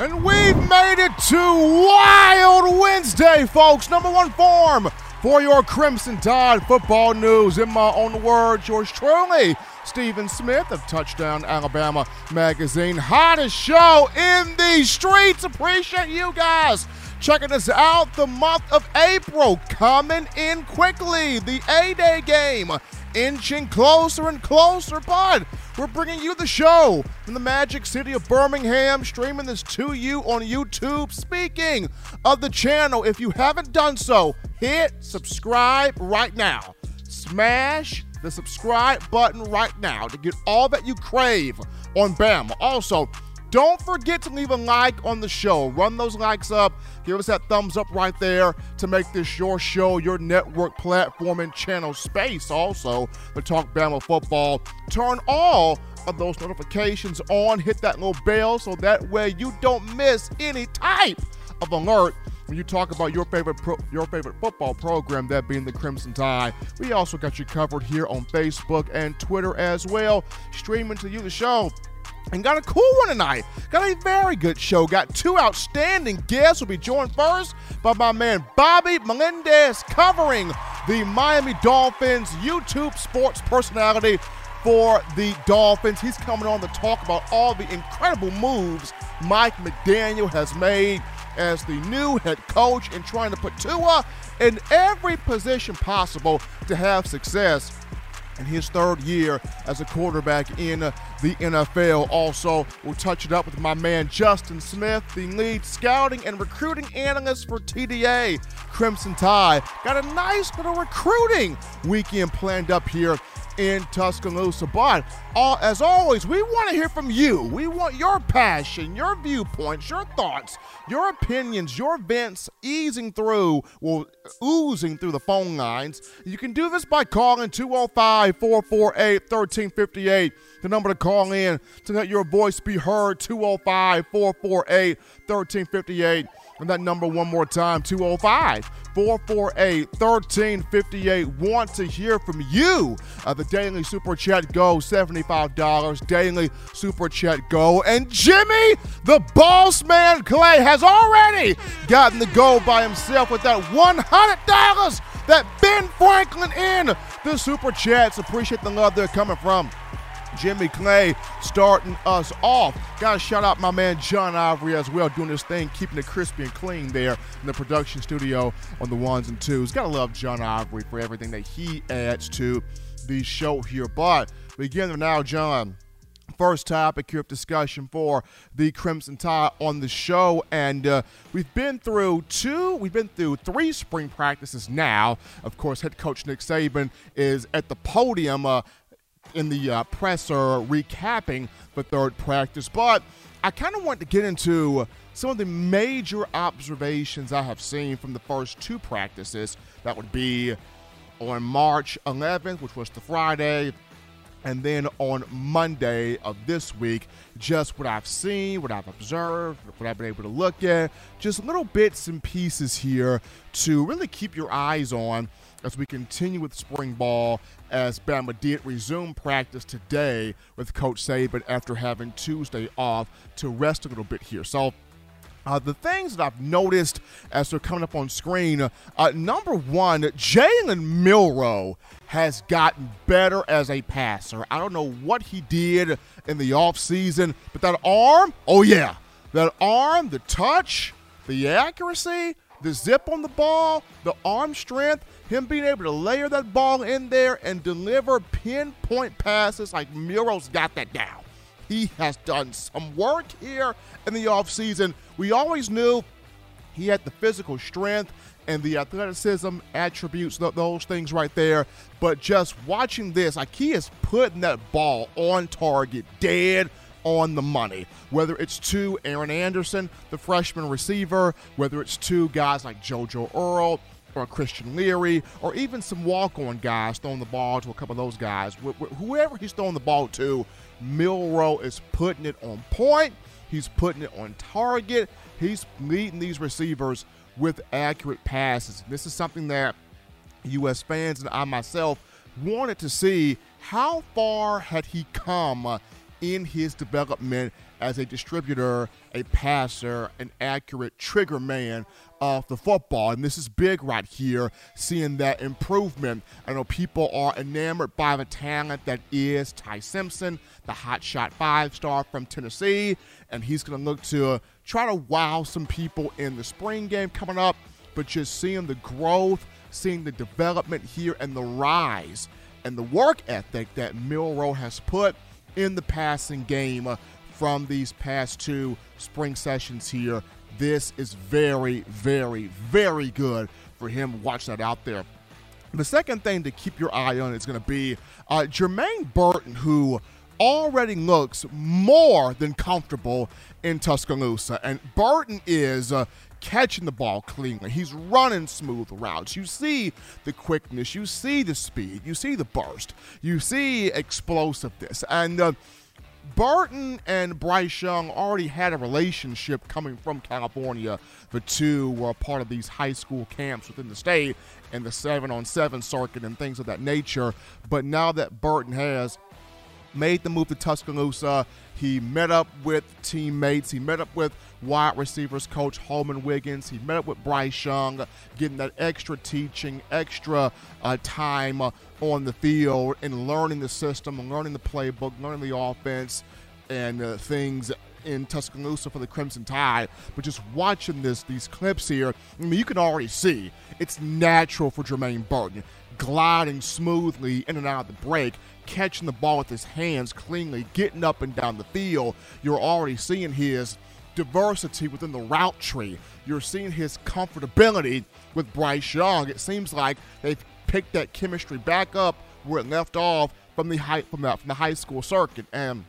And we've made it to Wild Wednesday, folks. Number one form for your Crimson Tide football news. In my own words, yours truly, Stephen Smith of Touchdown Alabama Magazine. Hottest show in the streets. Appreciate you guys checking us out. The month of April coming in quickly. The A Day game inching closer and closer, but we're bringing you the show from the magic city of Birmingham, streaming this to you on YouTube. Speaking of the channel, if you haven't done so, hit subscribe right now. Smash the subscribe button right now to get all that you crave on Bama. Also, don't forget to leave a like on the show. Run those likes up. Give us that thumbs up right there to make this your show, your network platform and channel space. Also, the Talk Bama Football. Turn all of those notifications on. Hit that little bell so that way you don't miss any type of alert when you talk about your favorite pro, your favorite football program, that being the Crimson Tide. We also got you covered here on Facebook and Twitter as well, streaming to you the show and got a cool one tonight. Got a very good show. Got two outstanding guests. Will be joined first by my man Bobby Melendez covering the Miami Dolphins YouTube sports personality for the Dolphins. He's coming on to talk about all the incredible moves Mike McDaniel has made as the new head coach and trying to put Tua in every position possible to have success in his third year as a quarterback in uh, the NFL. Also, we'll touch it up with my man Justin Smith, the lead scouting and recruiting analyst for TDA Crimson Tide. Got a nice little recruiting weekend planned up here in Tuscaloosa. But uh, as always, we want to hear from you. We want your passion, your viewpoints, your thoughts, your opinions, your vents easing through, well, oozing through the phone lines. You can do this by calling 205 448 1358. The number to call in to let your voice be heard 205 448 1358. And that number one more time 205 448 1358. Want to hear from you. Uh, the Daily Super Chat Go, $75. Daily Super Chat Go. And Jimmy, the boss man Clay, has already gotten the go by himself with that $100 that Ben Franklin in the Super Chats. Appreciate the love they're coming from. Jimmy Clay starting us off. Got to shout out my man John Ivory as well, doing this thing, keeping it crispy and clean there in the production studio on the ones and twos. Got to love John Ivory for everything that he adds to the show here. But beginning now, John first topic here of discussion for the Crimson Tide on the show. And uh, we've been through two, we've been through three spring practices now. Of course, head coach Nick Saban is at the podium uh, in the uh, presser recapping the third practice. But I kind of want to get into some of the major observations I have seen from the first two practices. That would be on March 11th, which was the Friday, and then on Monday of this week, just what I've seen, what I've observed, what I've been able to look at, just little bits and pieces here to really keep your eyes on as we continue with spring ball as Bama did resume practice today with Coach Saban after having Tuesday off to rest a little bit here. So uh, the things that I've noticed as they're coming up on screen, uh, number one, Jalen Milroe has gotten better as a passer. I don't know what he did in the offseason, but that arm, oh yeah, that arm, the touch, the accuracy, the zip on the ball, the arm strength, him being able to layer that ball in there and deliver pinpoint passes like Milroe's got that down. He has done some work here in the offseason. We always knew he had the physical strength and the athleticism attributes, those things right there. But just watching this, like he is putting that ball on target, dead on the money. Whether it's to Aaron Anderson, the freshman receiver, whether it's to guys like JoJo Earle, or Christian Leary, or even some walk-on guys throwing the ball to a couple of those guys. Whoever he's throwing the ball to, Milroe is putting it on point. He's putting it on target. He's leading these receivers with accurate passes. This is something that U.S. fans and I myself wanted to see. How far had he come in his development as a distributor, a passer, an accurate trigger man of the football. And this is big right here, seeing that improvement. I know people are enamored by the talent that is Ty Simpson, the hotshot five star from Tennessee. And he's going to look to try to wow some people in the spring game coming up. But just seeing the growth, seeing the development here, and the rise and the work ethic that Milroe has put in the passing game uh, from these past two spring sessions here. This is very, very, very good for him. Watch that out there. The second thing to keep your eye on is going to be uh, Jermaine Burton, who already looks more than comfortable in Tuscaloosa. And Burton is uh, catching the ball cleanly. He's running smooth routes. You see the quickness, you see the speed, you see the burst, you see explosiveness. And uh, Burton and Bryce Young already had a relationship coming from California. The two were a part of these high school camps within the state and the seven on seven circuit and things of that nature. But now that Burton has made the move to Tuscaloosa. He met up with teammates. He met up with wide receivers coach Holman Wiggins. He met up with Bryce Young, getting that extra teaching, extra uh, time uh, on the field, and learning the system, and learning the playbook, learning the offense, and uh, things in Tuscaloosa for the Crimson Tide. But just watching this, these clips here, I mean, you can already see it's natural for Jermaine Burton gliding smoothly in and out of the break, catching the ball with his hands cleanly, getting up and down the field. You're already seeing his diversity within the route tree. You're seeing his comfortability with Bryce Young. It seems like they've picked that chemistry back up where it left off from the high from the, from the high school circuit and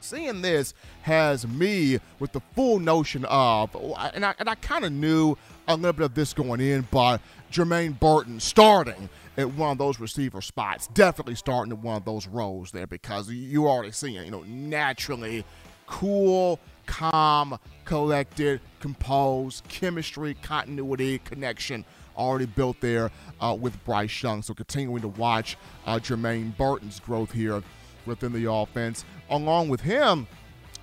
seeing this has me with the full notion of, and I, and I kind of knew a little bit of this going in, but Jermaine Burton starting at one of those receiver spots, definitely starting at one of those roles there because you already see it, you know, naturally cool, calm, collected, composed, chemistry, continuity, connection already built there uh, with Bryce Young. So continuing to watch uh, Jermaine Burton's growth here within the offense. Along with him,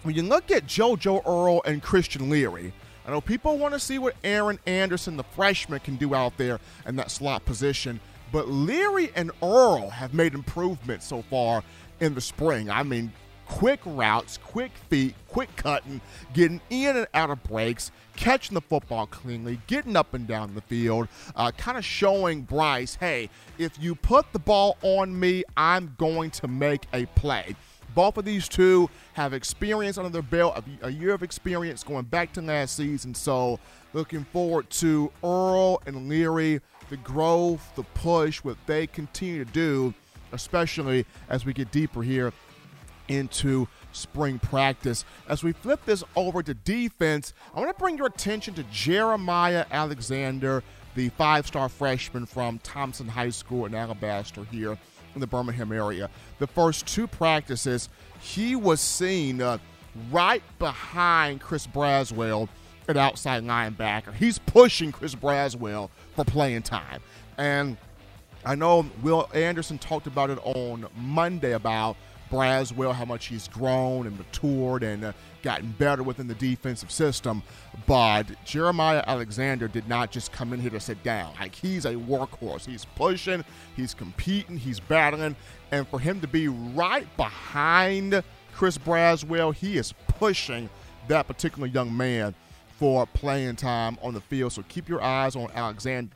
when you look at JoJo Earle and Christian Leary, I know people want to see what Aaron Anderson, the freshman, can do out there in that slot position. But Leary and Earle have made improvements so far in the spring. I mean, quick routes, quick feet, quick cutting, getting in and out of breaks, catching the football cleanly, getting up and down the field, uh, kind of showing Bryce, hey, if you put the ball on me, I'm going to make a play. Both of these two have experience under their belt, a year of experience going back to last season. So, looking forward to Earle and Leary the growth, the push, what they continue to do, especially as we get deeper here into spring practice. As we flip this over to defense, I want to bring your attention to Jeremiah Alexander, the five star freshman from Thompson High School in Alabaster here in the Birmingham area. The first two practices, he was seen uh, right behind Chris Braswell at outside linebacker. He's pushing Chris Braswell for playing time. And I know Will Anderson talked about it on Monday about Braswell, how much he's grown and matured and uh, gotten better within the defensive system. But Jeremiah Alexander did not just come in here to sit down. Like he's a workhorse. He's pushing, he's competing, he's battling. And for him to be right behind Chris Braswell, he is pushing that particular young man for playing time on the field. So keep your eyes on Alexander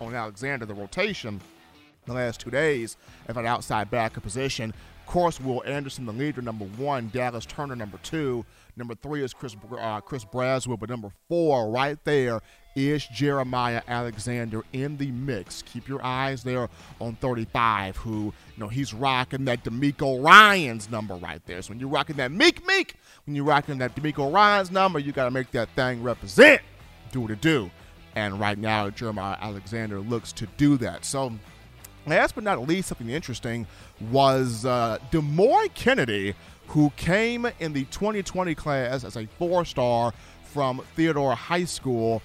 on Alexander the rotation the last two days at an outside backer position. Course, Will Anderson, the leader, number one. Dallas Turner, number two. Number three is Chris uh, Chris Braswell, but number four right there is Jeremiah Alexander in the mix. Keep your eyes there on 35, who you know he's rocking that DeMeco Ryans number right there. So when you're rocking that Meek Meek, when you're rocking that DeMeco Ryans number, you got to make that thing represent, do what it do. And right now, Jeremiah Alexander looks to do that. So Last but not least, something interesting was uh, Demouy Kennedy, who came in the 2020 class as a four star from Theodore High School.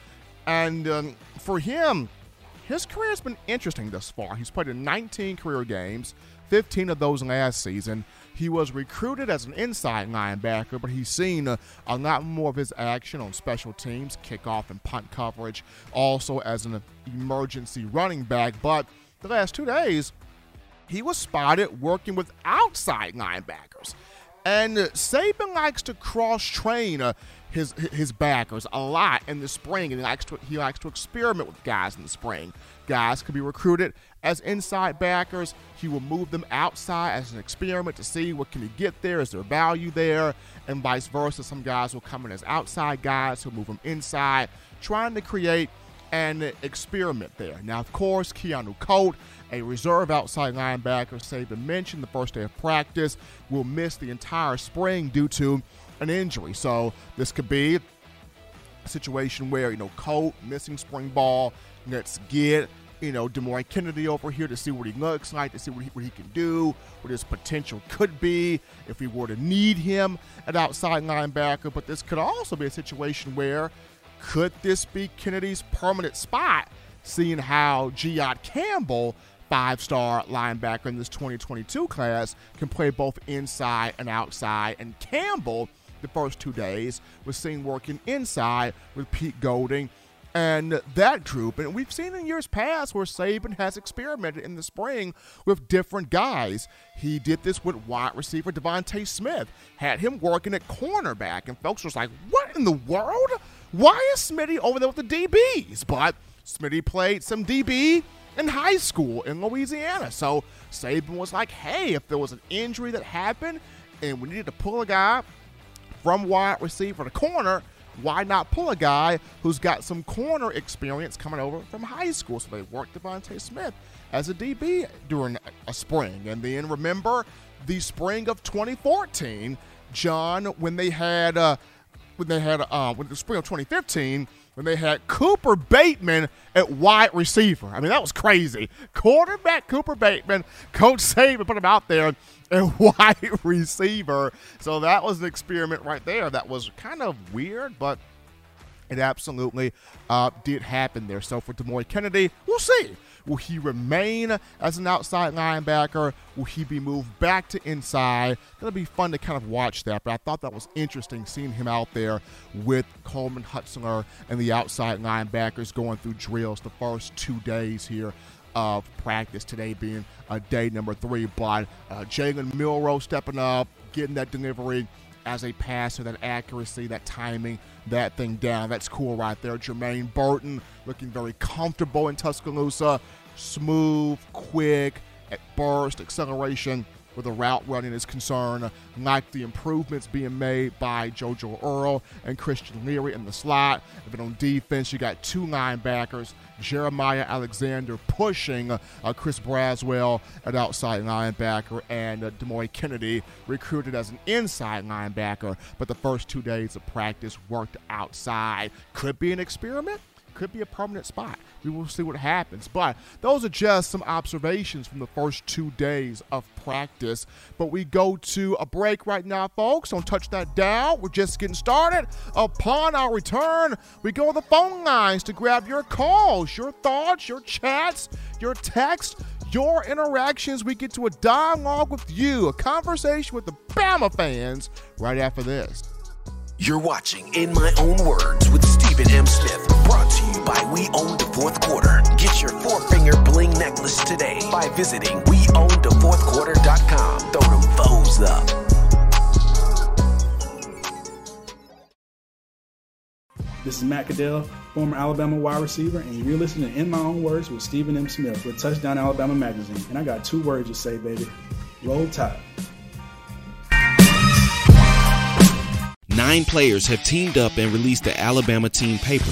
And um, for him, his career has been interesting thus far. He's played in 19 career games, 15 of those last season. He was recruited as an inside linebacker, but he's seen a, a lot more of his action on special teams, kickoff and punt coverage, also as an emergency running back. But the last two days, he was spotted working with outside linebackers. And Saban likes to cross train uh, his his backers a lot in the spring, and he likes to he likes to experiment with guys in the spring. Guys could be recruited as inside backers. He will move them outside as an experiment to see what can he get there. Is there value there, and vice versa. Some guys will come in as outside guys who move them inside, trying to create an experiment there. Now, of course, Keanu Koht, a reserve outside linebacker, Saban mentioned the first day of practice, will miss the entire spring due to an injury. So this could be a situation where, you know, Koht missing spring ball, let's get, you know, Demouy Kennedy over here to see what he looks like, to see what he, what he can do, what his potential could be if we were to need him at outside linebacker. But this could also be a situation where could this be Kennedy's permanent spot, seeing how Jihaad Campbell, five star linebacker in this 2022 class, can play both inside and outside? And Campbell, the first two days, was seen working inside with Pete Golding and that group. And we've seen in years past where Saban has experimented in the spring with different guys. He did this with wide receiver DeVonta Smith, had him working at cornerback, and folks was like, "What in the world? Why is Smitty over there with the DBs?" But Smitty played some DB in high school in Louisiana, so Saban was like, "Hey, if there was an injury that happened and we needed to pull a guy from wide receiver to corner." why not pull a guy who's got some corner experience coming over from high school? So they worked DeVonta Smith as a DB during a spring. And then remember the spring of 2014, John, when they had uh, when they had uh, when the spring of 2015 when they had Cooper Bateman at wide receiver. I mean, that was crazy. Quarterback Cooper Bateman, Coach Saban put him out there at wide receiver. So that was an experiment right there. That was kind of weird, but it absolutely uh, did happen there. So for Demouy Kennedy, we'll see. Will he remain as an outside linebacker? Will he be moved back to inside? It'll be fun to kind of watch that, but I thought that was interesting seeing him out there with Coleman Hutzler and the outside linebackers going through drills the first two days here of practice today being uh, day number three. But uh, Jalen Milroe stepping up, getting that delivery as a passer, that accuracy, that timing, that thing down. That's cool right there. Jermaine Burton looking very comfortable in Tuscaloosa. Smooth, quick, at burst, acceleration where the route running is concerned, like the improvements being made by JoJo Earle and Christian Leary in the slot. But on defense, you got two linebackers, Jeremiah Alexander pushing uh, Chris Braswell at outside linebacker, and uh, Demouy Kennedy recruited as an inside linebacker. But the first two days of practice worked outside. Could be an experiment could be a permanent spot. We will see what happens. But those are just some observations from the first two days of practice. But we go to a break right now, folks. Don't touch that down. We're just getting started. Upon our return, we go to the phone lines to grab your calls, your thoughts, your chats, your texts your interactions. We get to a dialogue with you, a conversation with the Bama fans right after this. You're watching In My Own Words with Stephen M. Smith, brought to you by We Own the Fourth Quarter. Get your four finger bling necklace today by visiting WeOwnTheFourthQuarter.com. Throw them foes up. This is Matt Caddell, former Alabama wide receiver, and you're listening to In My Own Words with Stephen M. Smith with Touchdown Alabama Magazine. And I got two words to say, baby. Roll Tide. Nine players have teamed up and released the Alabama Team Paper,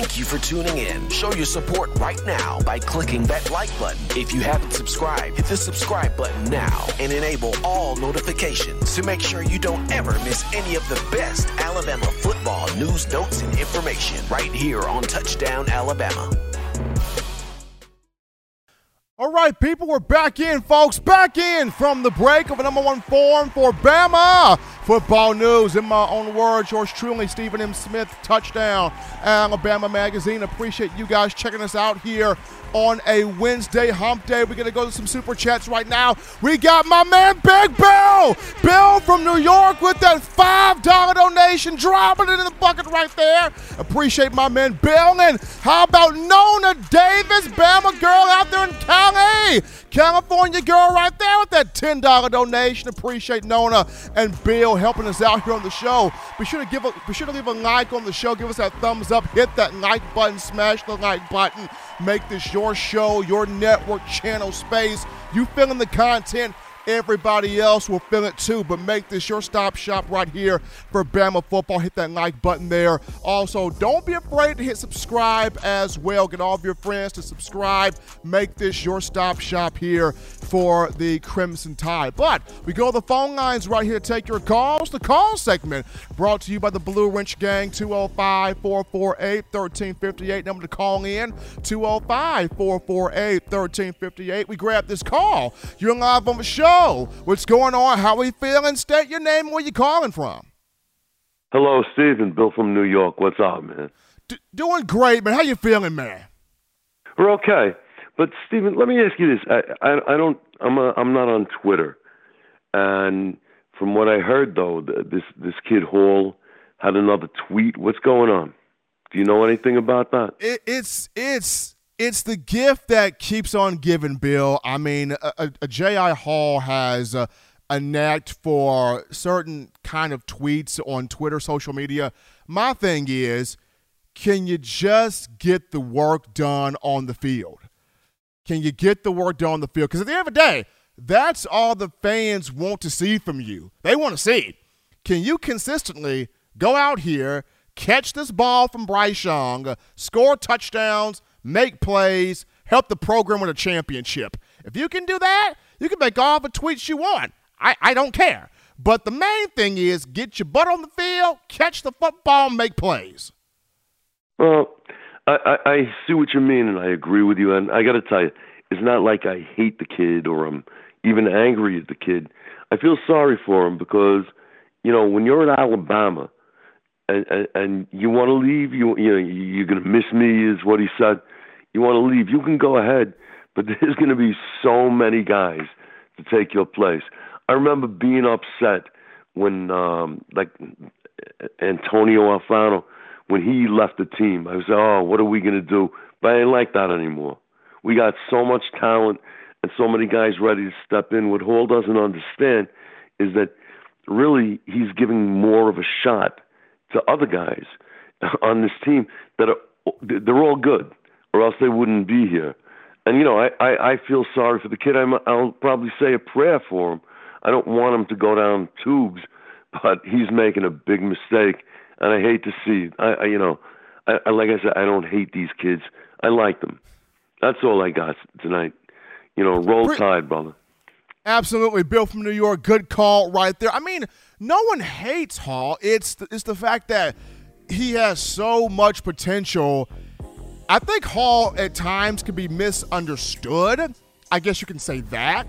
Thank you for tuning in. Show your support right now by clicking that like button. If you haven't subscribed, hit the subscribe button now and enable all notifications to make sure you don't ever miss any of the best Alabama football news, notes, and information right here on Touchdown Alabama. All right, people, we're back in, folks. Back in from the break of a number one form for Bama football news. In my own words, yours truly, Stephen M. Smith, touchdown, Alabama Magazine. Appreciate you guys checking us out here on a Wednesday hump day. We're going to go to some super chats right now. We got my man Big Bill. Bill from New York with that $5 donation, dropping it in the bucket right there. Appreciate my man Bill. And how about Nona Davis, Bama girl out there in Cali? California girl right there with that $10 donation. Appreciate Nona and Bill helping us out here on the show. Be sure to give a, be sure to leave a like on the show. Give us that thumbs up. Hit that like button. Smash the like button. Make this your show, your network channel space. You feeling the content Everybody else will feel it too, but make this your stop shop right here for Bama football. Hit that like button there. Also, don't be afraid to hit subscribe as well. Get all of your friends to subscribe. Make this your stop shop here for the Crimson Tide. But we go to the phone lines right here take your calls. The call segment brought to you by the Blue Wrench Gang, 205 448 1358. Number to call in, 205 448 1358. We grab this call. You're live on the show. What's going on? How we feeling? State your name. Where you calling from? Hello, Stephen. Bill from New York. What's up, man? D- doing great, man. How you feeling, man? We're okay. But Stephen, let me ask you this. I I, I don't. I'm a, I'm not on Twitter, and from what I heard though, this this kid Hall had another tweet. What's going on? Do you know anything about that? It, it's it's it's the gift that keeps on giving, Bill. I mean, a, a, a J.I. Hall has uh, a, a knack for certain kind of tweets on Twitter, social media. My thing is, can you just get the work done on the field? Can you get the work done on the field? Because at the end of the day, that's all the fans want to see from you. They want to see. Can you consistently go out here, catch this ball from Bryce Young, score touchdowns, make plays, help the program win a championship. If you can do that, you can make all the tweets you want. I, I don't care. But the main thing is get your butt on the field, catch the football, make plays. Well, I, I, I see what you mean, and I agree with you. And I got to tell you, it's not like I hate the kid or I'm even angry at the kid. I feel sorry for him because, you know, when you're at Alabama and, and, and you want to leave, you you know, you're going to miss me, is what he said you want to leave, you can go ahead, but there's going to be so many guys to take your place. I remember being upset when, um, like, Antonio Alfano, when he left the team. I was, like, oh, what are we going to do? But I ain't like that anymore. We got so much talent and so many guys ready to step in. What Hall doesn't understand is that really he's giving more of a shot to other guys on this team that are they're all good or else they wouldn't be here. And you know, I I, I feel sorry for the kid. I'm, I'll probably say a prayer for him. I don't want him to go down tubes, but he's making a big mistake, and I hate to see. I, I you know, I, I like I said, I don't hate these kids. I like them. That's all I got tonight. You know, roll tide, brother. Absolutely, Bill from New York. Good call right there. I mean, no one hates Hall. It's the, it's the fact that he has so much potential I think Hall at times can be misunderstood. I guess you can say that.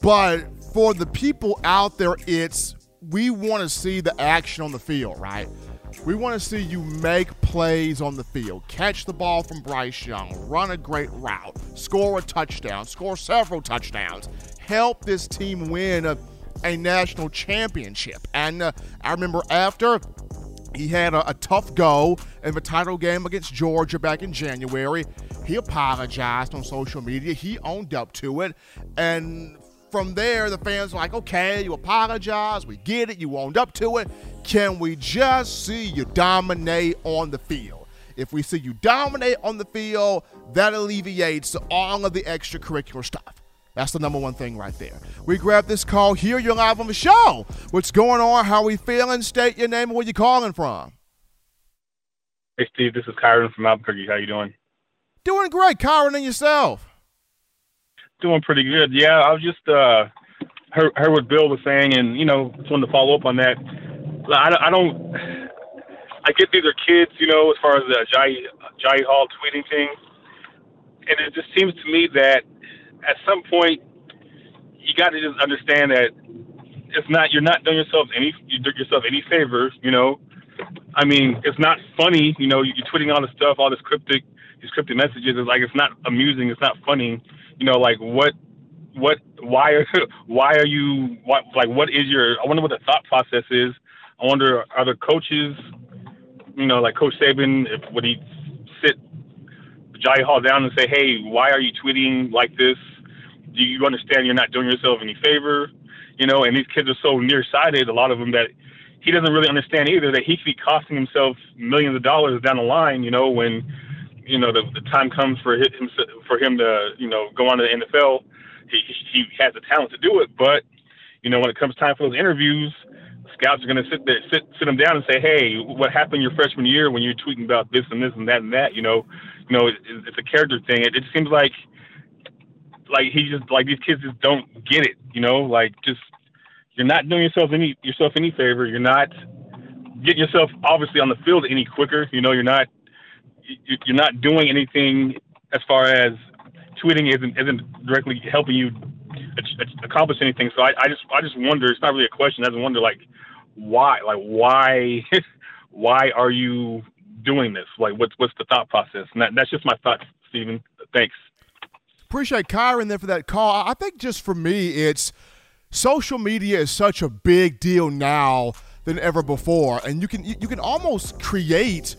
But for the people out there, it's we want to see the action on the field, right? We want to see you make plays on the field, catch the ball from Bryce Young, run a great route, score a touchdown, score several touchdowns, help this team win a, a national championship. And uh, I remember after He had a, a, tough go in the title game against Georgia back in January. He apologized on social media. He owned up to it. And from there, the fans were like, okay, you apologize. We get it. You owned up to it. Can we just see you dominate on the field? If we see you dominate on the field, that alleviates all of the extracurricular stuff. That's the number one thing right there. We grab this call here. You're live on the show. What's going on? How we feeling? State your name and where you calling from. Hey, Steve. This is Kyron from Albuquerque. How you doing? Doing great, Kyron, and yourself. Doing pretty good. Yeah, I was just uh, heard, heard what Bill was saying, and you know, just wanted to follow up on that. I, I don't. I get these are kids, you know, as far as the Jai Jai Hall tweeting thing, and it just seems to me that at some point you got to just understand that it's not you're not doing yourself any you do yourself any favors. You know, I mean, it's not funny. You know, you're tweeting all this stuff, all this cryptic, these cryptic messages. It's like it's not amusing. It's not funny. You know, like what, what, why are, why are you, what, like, what is your? I wonder what the thought process is. I wonder are the coaches, you know, like Coach Saban, if would he sit Jai Hall down and say, hey, why are you tweeting like this? Do you understand you're not doing yourself any favor? You know, and these kids are so nearsighted, a lot of them that he doesn't really understand either that he could be costing himself millions of dollars down the line. You know, when you know the, the time comes for him for him to you know go on to the NFL, he he has the talent to do it. But you know, when it comes time for those interviews, scouts are going to sit there, sit sit him down and say, "Hey, what happened your freshman year when you're tweeting about this and this and that and that?" You know, you know, it, it's a character thing. It, it seems like like he just like these kids just don't get it, you know, like just you're not doing yourself any yourself any favor. You're not getting yourself obviously on the field any quicker. You know, you're not you're not doing anything as far as tweeting isn't isn't directly helping you accomplish anything. So I, I just I just wonder. It's not really a question. I just wonder like why like why why are you doing this? Like what's what's the thought process? And that, that's just my thought, Stephen. Thanks. Appreciate Kyron there for that call. I think just for me, it's social media is such a big deal now than ever before, and you can you can almost create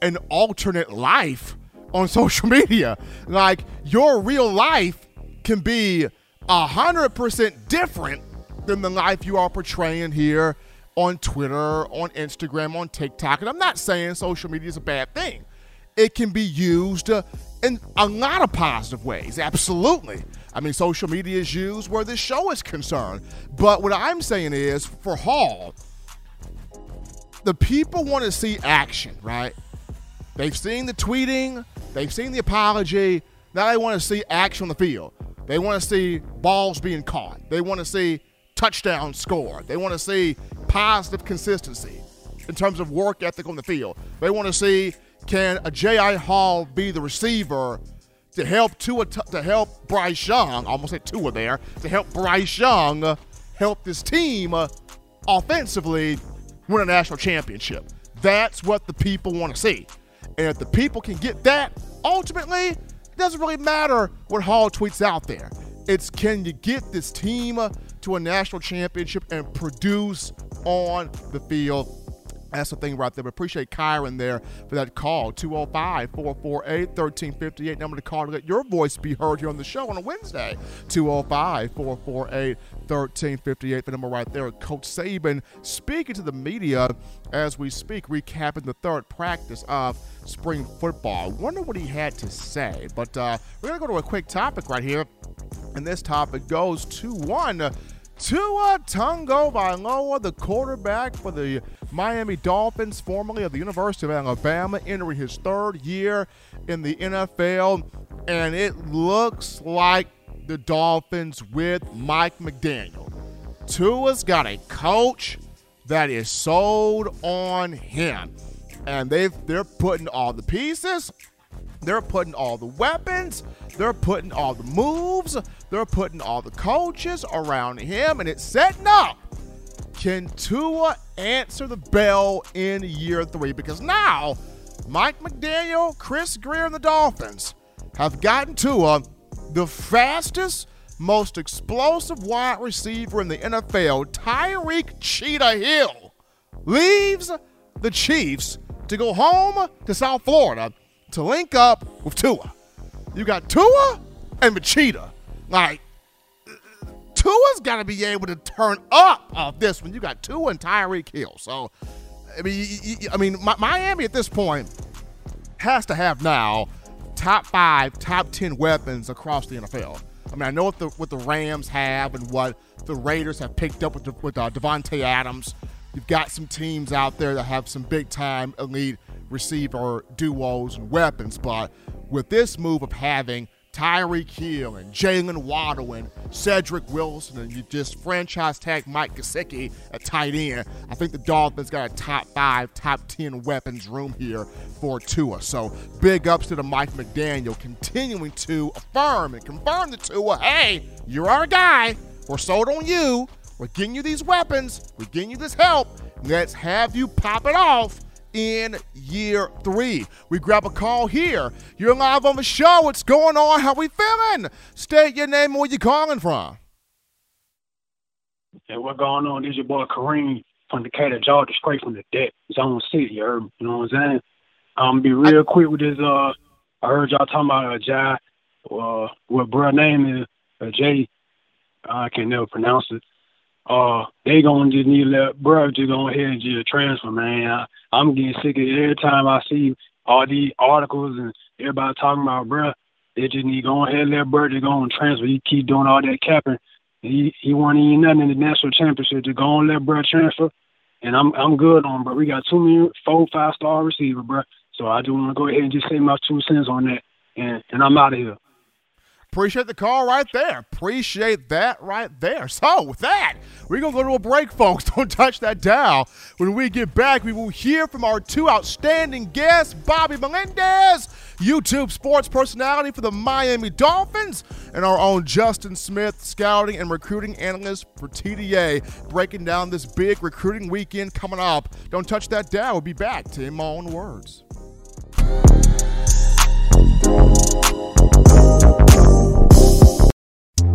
an alternate life on social media. Like your real life can be a hundred percent different than the life you are portraying here on Twitter, on Instagram, on TikTok. And I'm not saying social media is a bad thing. It can be used in a lot of positive ways. Absolutely. I mean, social media is used where this show is concerned. But what I'm saying is, for Hall, the people want to see action, right? They've seen the tweeting, they've seen the apology. Now they want to see action on the field. They want to see balls being caught. They want to see touchdowns scored. They want to see positive consistency in terms of work ethic on the field. They want to see can a J.I. Hall be the receiver to help Tua, to help Bryce Young? I Almost said Tua there to help Bryce Young help this team uh, offensively win a national championship. That's what the people want to see. And if the people can get that, ultimately, it doesn't really matter what Hall tweets out there. It's can you get this team to a national championship and produce on the field that's the thing right there. We appreciate Kyron there for that call. 205 448 1358. Number to call to let your voice be heard here on the show on a Wednesday. 205 448 1358. The number right there. Coach Saban speaking to the media as we speak, recapping the third practice of spring football. Wonder what he had to say. But uh, we're going to go to a quick topic right here. And this topic goes to one Tua Tagovailoa, the quarterback for the Miami Dolphins, formerly of the University of Alabama, entering his third year in the NFL, and it looks like the Dolphins with Mike McDaniel. Tua's got a coach that is sold on him, and they've they're putting all the pieces they're putting all the weapons, they're putting all the moves, they're putting all the coaches around him, and it's setting up. Can Tua answer the bell in year three? Because now, Mike McDaniel, Chris Grier, and the Dolphins have gotten Tua the fastest, most explosive wide receiver in the NFL, Tyreek Cheetah Hill, leaves the Chiefs to go home to South Florida to link up with Tua. You got Tua and Machida. Like, Tua's got to be able to turn up off this one. You got Tua and Tyreek Hill. So, I mean, I mean, Miami at this point has to have now top five, top ten weapons across the NFL. I mean, I know what the what the Rams have and what the Raiders have picked up with with uh, Davante Adams. You've got some teams out there that have some big time elite receiver duos and weapons, but with this move of having Tyreek Hill and Jaylen Waddle and Cedric Wilson, and you just franchise tag Mike Gesicki at tight end. I think the Dolphins got a top five, top ten weapons room here for Tua. So big ups to the Mike McDaniel continuing to affirm and confirm to Tua, hey, you're our guy. We're sold on you. We're getting you these weapons. We're getting you this help. Let's have you pop it off in year three. We grab a call here. You're live on the show. What's going on? How we feeling? State your name where you calling from. Yeah, what's going on? This is your boy Kareem from Decatur, Georgia, straight from the deck. Zone City, you, heard, you know what I'm saying? I'm um, be real quick with this. Uh, I heard y'all talking about uh, Jai, uh, what bro name is uh, Jay. I can never pronounce it uh, they gonna just need to let bro just go ahead and just transfer, man. I, am getting sick of it every time I see all these articles and everybody talking about bro. They just need to go ahead and let bro just go and transfer. He keep doing all that capping. He he won't even nothing in the national championship. Just go and let bro transfer. And I'm I'm good on bro. We got two million, four five star receiver, bro. So I just want to go ahead and just say my two cents on that, and and I'm out of here. Appreciate the call right there. Appreciate that right there. So, with that, we're going to go to a break, folks. Don't touch that dial. When we get back, we will hear from our two outstanding guests Bobby Melendez, YouTube sports personality for the Miami Dolphins, and our own Justin Smith, scouting and recruiting analyst for TDA, breaking down this big recruiting weekend coming up. Don't touch that dial. We'll be back to In My Own Words.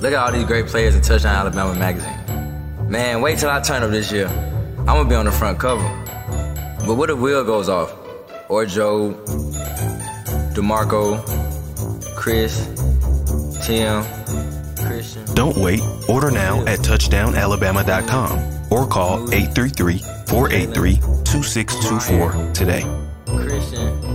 Look at all these great players in Touchdown Alabama magazine. Man, wait till I turn up this year. I'm gonna be on the front cover. But what if Will goes off? Or Joe, DeMarco, Chris, Tim, Christian. Don't wait. Order now at touchdownalabama.com or call 833-483-2624 today. Christian.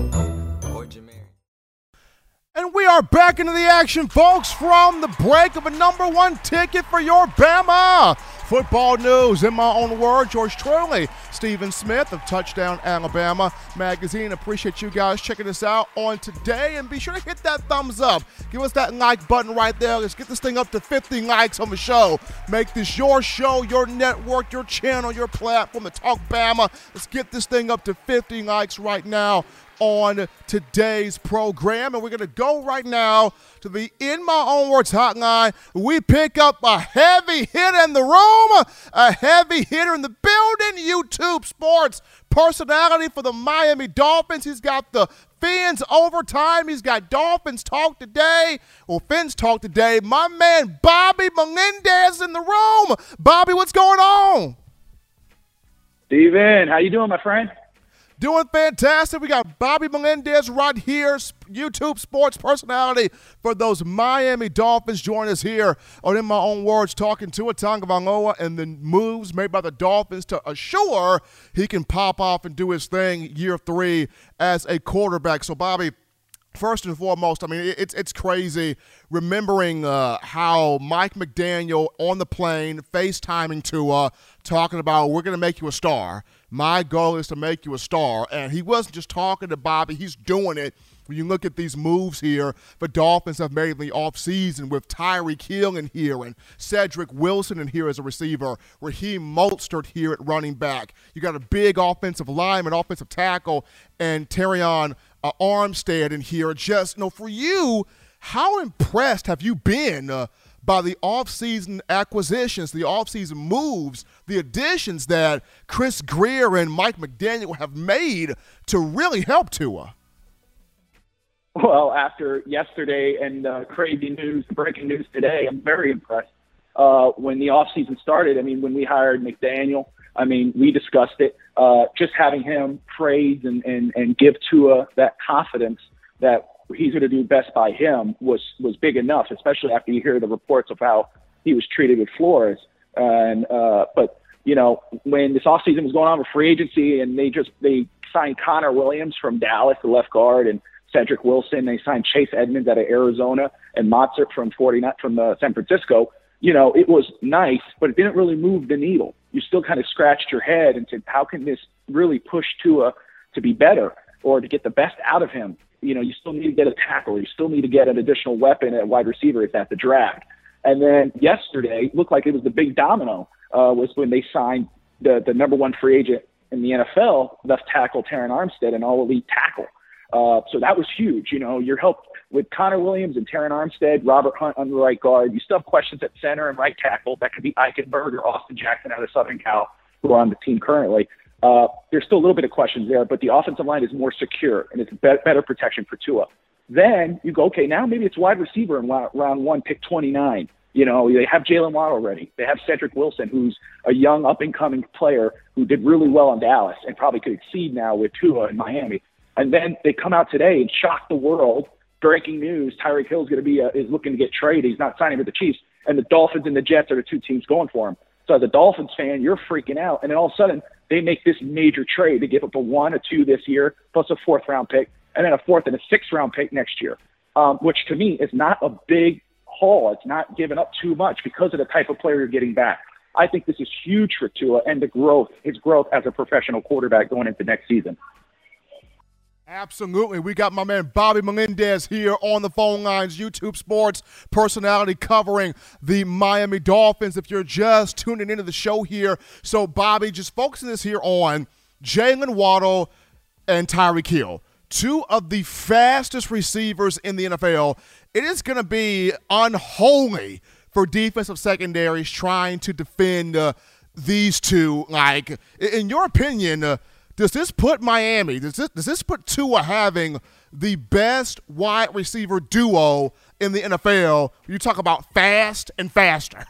We are back into the action, folks, from the break of a number one ticket for your Bama. Football news, in my own words, yours truly, Stephen Smith of Touchdown Alabama Magazine. Appreciate you guys checking us out on today. And be sure to hit that thumbs up. Give us that like button right there. Let's get this thing up to 50 likes on the show. Make this your show, your network, your channel, your platform, the Talk Bama. Let's get this thing up to 50 likes right now on today's program. And we're going to go right now to the In My Own Words hotline. We pick up a heavy hit in the room, a heavy hitter in the building. YouTube Sports personality for the Miami Dolphins. He's got the Fins overtime. He's got Dolphins talk today. Well, Fins talk today. My man Bobby Melendez in the room. Bobby, what's going on? Steven, how you doing, my friend? Doing fantastic. We got Bobby Melendez right here, YouTube sports personality for those Miami Dolphins. Join us here on In My Own Words, talking to a Tagovailoa and the moves made by the Dolphins to assure he can pop off and do his thing year three as a quarterback. So, Bobby, First and foremost, I mean it's it's crazy remembering uh, how Mike McDaniel on the plane FaceTiming to talking about we're going to make you a star. My goal is to make you a star, and he wasn't just talking to Bobby; he's doing it when you look at these moves here, the Dolphins have made in the offseason with Tyreek Hill in here and Cedric Wilson in here as a receiver, Raheem Mostert here at running back. You got a big offensive lineman, offensive tackle, and Terron uh, Armstead in here. Just, you know, for you, how impressed have you been uh, by the offseason acquisitions, the offseason moves, the additions that Chris Grier and Mike McDaniel have made to really help Tua? Well, after yesterday and uh, crazy news, breaking news today, I'm very impressed. Uh, when the offseason started, I mean, when we hired McDaniel, I mean, we discussed it. Uh, just having him praise and, and, and give Tua that confidence that he's going to do best by him was was big enough, especially after you hear the reports of how he was treated with Flores. And uh, but you know when this offseason was going on with free agency and they just they signed Connor Williams from Dallas, the left guard, and Cedric Wilson. They signed Chase Edmonds out of Arizona and Mostert from 49 from uh, San Francisco. You know, it was nice, but it didn't really move the needle. You still kind of scratched your head and said, how can this really push Tua to be better or to get the best out of him? You know, you still need to get a tackle. You still need to get an additional weapon at wide receiver if at the draft. And then yesterday looked like it was the big domino uh, was when they signed the the number one free agent in the NFL, left tackle Terron Armstead, an all elite tackle. Uh, so that was huge. You know, you're helped with Connor Williams and Terron Armstead, Robert Hunt on the right guard. You still have questions at center and right tackle. That could be Eichenberg or Austin Jackson out of Southern Cal, who are on the team currently. Uh, there's still a little bit of questions there, but the offensive line is more secure and it's be- better protection for Tua. Then you go, okay, now maybe it's wide receiver in round one, pick 29. You know, they have Jaylen Waddle already. They have Cedric Wilson, who's a young up and coming player who did really well in Dallas and probably could exceed now with Tua in Miami. And then they come out today and shock the world. Breaking news: Tyreek Hill is going to be uh, is looking to get traded. He's not signing with the Chiefs, and the Dolphins and the Jets are the two teams going for him. So as a Dolphins fan, you're freaking out, and then all of a sudden they make this major trade. They give up a one, a two this year, plus a fourth round pick, and then a fourth and a sixth round pick next year, um, which to me is not a big haul. It's not giving up too much because of the type of player you're getting back. I think this is huge for Tua and the growth, his growth as a professional quarterback going into next season. Absolutely. We got my man Bobby Melendez here on the phone lines, YouTube Sports personality covering the Miami Dolphins. If you're just tuning into the show here, so Bobby, just focusing this here on Jaylen Waddle and Tyreek Hill, two of the fastest receivers in the NFL. It is going to be unholy for defensive secondaries trying to defend uh, these two. Like, in your opinion, uh, does this put Miami, does this, does this put Tua having the best wide receiver duo in the NFL you talk about fast and faster?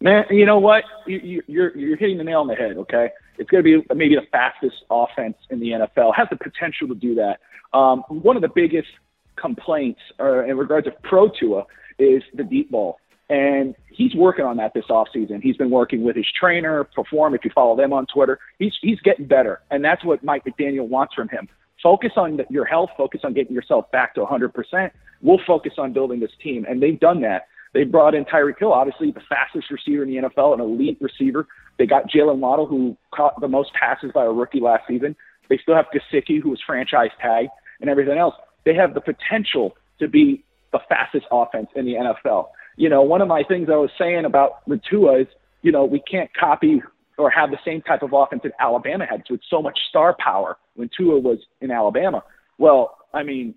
Man, you know what? You, you're, you're hitting the nail on the head, okay? It's going to be maybe the fastest offense in the NFL. Has the potential to do that. Um, one of the biggest complaints uh, in regards to Pro Tua is the deep ball. And he's working on that this offseason. He's been working with his trainer, Perform, if you follow them on Twitter. He's, he's getting better. And that's what Mike McDaniel wants from him. Focus on your health, focus on getting yourself back to 100%. We'll focus on building this team. And they've done that. They brought in Tyreek Hill, obviously the fastest receiver in the NFL, an elite receiver. They got Jaylen Waddle, who caught the most passes by a rookie last season. They still have Gesicki, who was franchise tag, and everything else. They have the potential to be the fastest offense in the NFL you know, one of my things I was saying about the Tua is, you know, we can't copy or have the same type of offense that Alabama had with so much star power when Tua was in Alabama. Well, I mean,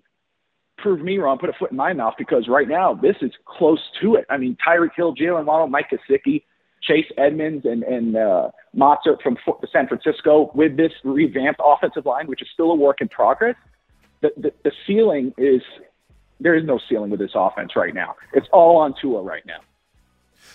prove me wrong, put a foot in my mouth because right now this is close to it. I mean, Tyreek Hill, Jaylen Waddle, Mike Gesicki, Chase Edmonds, and and uh, Mostert from San Francisco with this revamped offensive line, which is still a work in progress. The, the, the ceiling is there is no ceiling with this offense right now. It's all on Tua right now.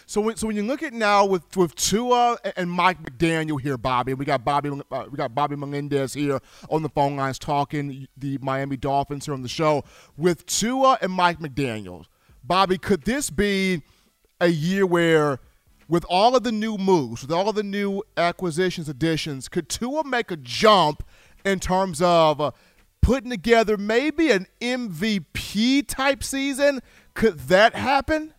So when, so when you look at now with with Tua and Mike McDaniel here, Bobby, we got Bobby uh, we got Bobby Melendez here on the phone lines talking the Miami Dolphins here on the show with Tua and Mike McDaniel. Bobby, could this be a year where, with all of the new moves, with all of the new acquisitions, additions, could Tua make a jump in terms of uh, putting together maybe an MVP type season. Could that happen?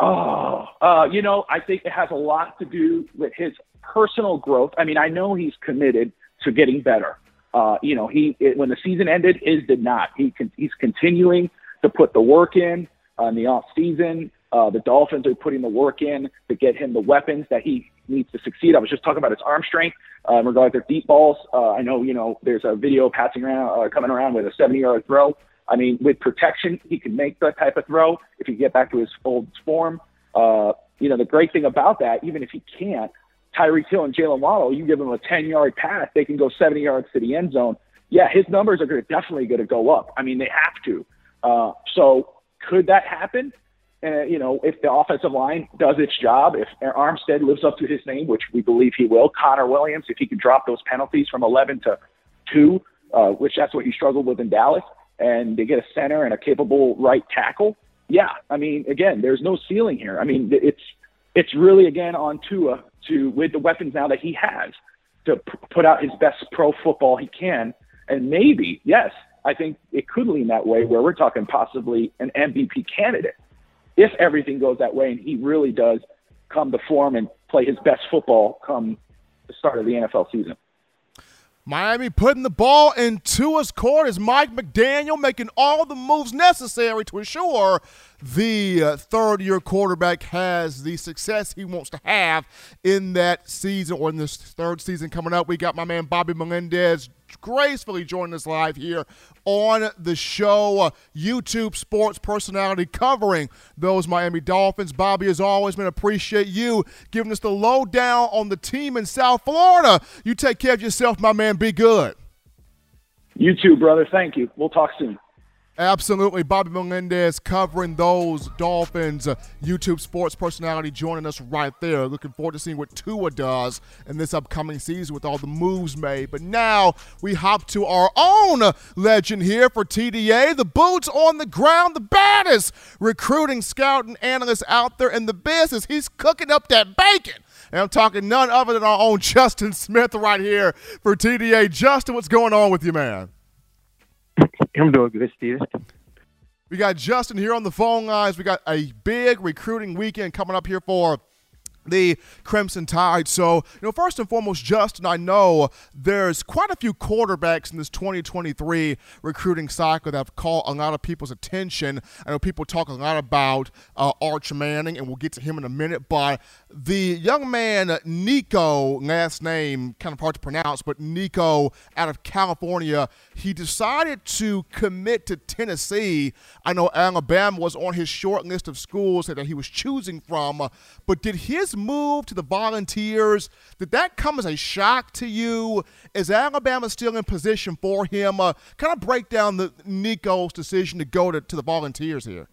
Oh, uh, you know, I think it has a lot to do with his personal growth. I mean, I know he's committed to getting better. Uh, you know, he it, when the season ended, his did not. He con- he's continuing to put the work in uh, in the off season. Uh, the Dolphins are putting the work in to get him the weapons that he needs to succeed. I was just talking about his arm strength uh, in regard to deep balls. Uh, I know, you know, there's a video passing around, uh, coming around with a 70 yard throw. I mean, with protection, he can make that type of throw if he get back to his old form. Uh, you know, the great thing about that, even if he can't, Tyreek Hill and Jaylen Waddle, you give them a 10 yard pass, they can go 70 yards to the end zone. Yeah, his numbers are gonna, definitely going to go up. I mean, they have to. Uh, so could that happen? Uh, you know, if the offensive line does its job, if Armstead lives up to his name, which we believe he will, Connor Williams, if he can drop those penalties from 11 to 2, uh, which that's what he struggled with in Dallas, and they get a center and a capable right tackle, yeah, I mean, again, there's no ceiling here. I mean, it's it's really again on Tua to with the weapons now that he has to p- put out his best pro football he can, and maybe yes, I think it could lean that way where we're talking possibly an MVP candidate if everything goes that way and he really does come to form and play his best football come the start of the NFL season. Miami putting the ball in Tua's court is Mike McDaniel making all the moves necessary to ensure the uh, third year quarterback has the success he wants to have in that season or in this third season coming up. We got my man Bobby Melendez gracefully joining us live here on the show. Uh, YouTube sports personality covering those Miami Dolphins. Bobby, as always, man, appreciate you giving us the lowdown on the team in South Florida. You take care of yourself, my man. Be good. You too, brother. Thank you. We'll talk soon. Absolutely. Bobby Melendez covering those Dolphins. Uh, YouTube sports personality joining us right there. Looking forward to seeing what Tua does in this upcoming season with all the moves made. But now we hop to our own legend here for TDA. The boots on the ground, the baddest recruiting scout and analyst out there in the business. He's cooking up that bacon. And I'm talking none other than our own Justin Smith right here for TDA. Justin, what's going on with you, man? I'm doing good, Steve. We got Justin here on the phone lines. We got a big recruiting weekend coming up here for the Crimson Tide. So, you know, first and foremost, Justin, I know there's quite a few quarterbacks in this 2023 recruiting cycle that have caught a lot of people's attention. I know people talk a lot about uh, Arch Manning, and we'll get to him in a minute, but the young man, Nico, last name kind of hard to pronounce, but Nico out of California, he decided to commit to Tennessee. I know Alabama was on his short list of schools that he was choosing from, but did his move to the Volunteers, did that come as a shock to you? Is Alabama still in position for him? Uh, kind of break down the Nico's decision to go to, to the Volunteers here.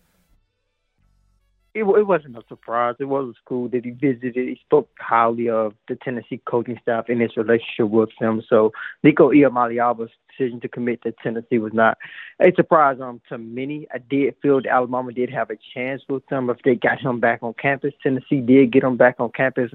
It, it wasn't a surprise. It was a school that he visited. He spoke highly of the Tennessee coaching staff and his relationship with them. So Nico Iamaleava's decision to commit to Tennessee was not a surprise um, to many. I did feel that Alabama did have a chance with them if they got him back on campus. Tennessee did get him back on campus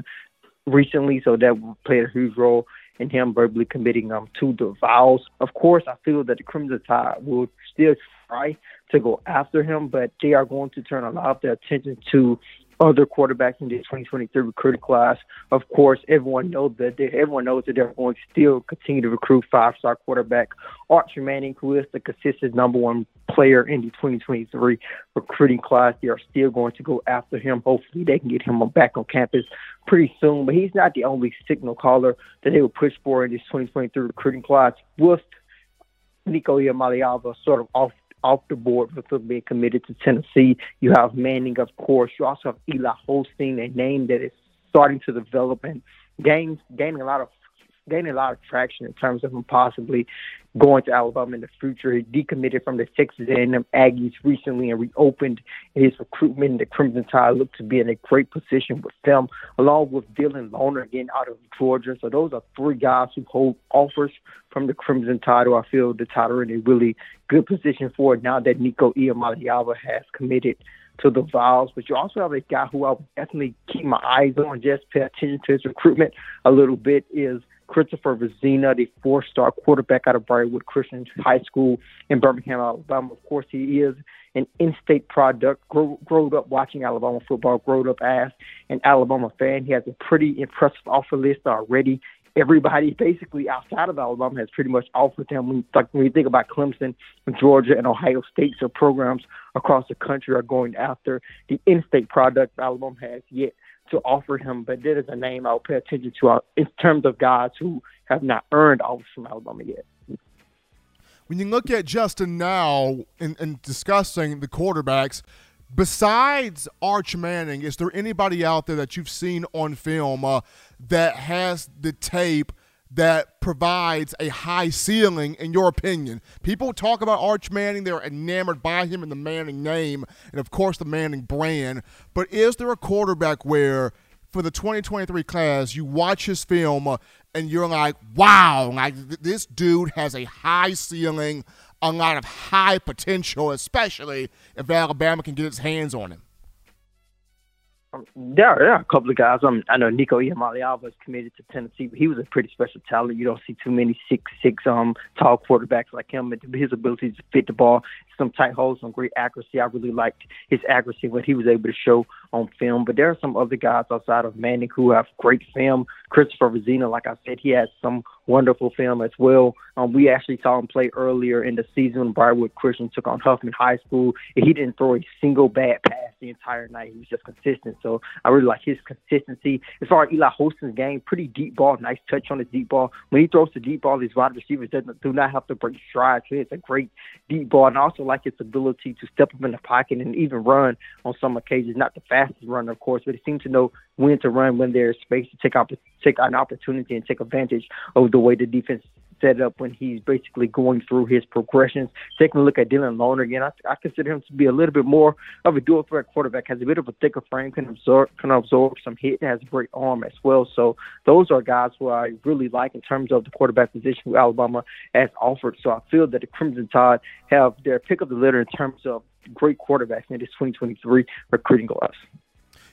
recently, so that played a huge role in him verbally committing um to the vows. Of course, I feel that the Crimson Tide will still try to go after him, but they are going to turn a lot of their attention to other quarterbacks in the 2023 recruiting class. Of course, everyone knows that they, everyone knows that they're going to still continue to recruit five-star quarterback Archer Manning, who is the consistent number one player in the 2023 recruiting class. They are still going to go after him. Hopefully, they can get him back on campus pretty soon. But he's not the only signal caller that they will push for in this 2023 recruiting class. With Nico Iamaleava sort of off off the board him being committed to Tennessee. You have Manning, of course. You also have Eli Holstein, a name that is starting to develop and gain, gaining a lot of gaining a lot of traction in terms of him possibly going to Alabama in the future. He decommitted from the Texas A&M Aggies recently and reopened his recruitment. The Crimson Tide looked to be in a great position with them, along with Dylan Lonergan again out of Georgia. So those are three guys who hold offers from the Crimson Tide, who I feel the Tide are in a really good position for now that Nico Iamaleava has committed to the Vols. But you also have a guy who I will definitely keep my eyes on, just pay attention to his recruitment a little bit, is Christopher Vizzina, the four-star quarterback out of Briarwood Christian High School in Birmingham, Alabama. Of course, he is an in-state product, grew, growed up watching Alabama football, grew up as an Alabama fan. He has a pretty impressive offer list already everybody basically outside of Alabama has pretty much offered him. Like when you think about Clemson, Georgia, and Ohio State, so programs across the country are going after the in-state product Alabama has yet to offer him. But that is a name I'll pay attention to uh, in terms of guys who have not earned offers from Alabama yet. When you look at Justin now and, discussing the quarterbacks, besides Arch Manning, is there anybody out there that you've seen on film uh, that has the tape that provides a high ceiling, in your opinion? People talk about Arch Manning, they're enamored by him and the Manning name, and of course the Manning brand. But is there a quarterback where, for the 2023 class, you watch his film uh, and you're like, wow, like this dude has a high ceiling, a lot of high potential, especially if Alabama can get its hands on him. Um, there, are, there are a couple of guys. Um, I know Nico Iamaleava is committed to Tennessee, but he was a pretty special talent. You don't see too many six six um tall quarterbacks like him. His ability to fit the ball, some tight holes, some great accuracy. I really liked his accuracy what he was able to show on film. But there are some other guys outside of Manning who have great film. Christopher Vizzina, like I said, he has some wonderful film as well. Um, we actually saw him play earlier in the season when Briarwood Christian took on Huffman High School. And he didn't throw a single bad pass the entire night. He was just consistent. So I really like his consistency. As far as Eli Holstein's game, pretty deep ball, nice touch on the deep ball. When he throws the deep ball, these wide receivers do not have to break strides. It's a great deep ball, and I also like its ability to step up in the pocket and even run on some occasions. Not the fastest runner, of course, but he seems to know when to run when there's space to take up take an opportunity and take advantage of the way the defense set up when he's basically going through his progressions. Taking a look at Dylan Lonergan again, I, I consider him to be a little bit more of a dual threat quarterback. Has a bit of a thicker frame, can absorb can absorb some hit, has a great arm as well. So those are guys who I really like in terms of the quarterback position who Alabama has offered. So I feel that the Crimson Tide have their pick of the litter in terms of great quarterbacks in this 2023 recruiting class.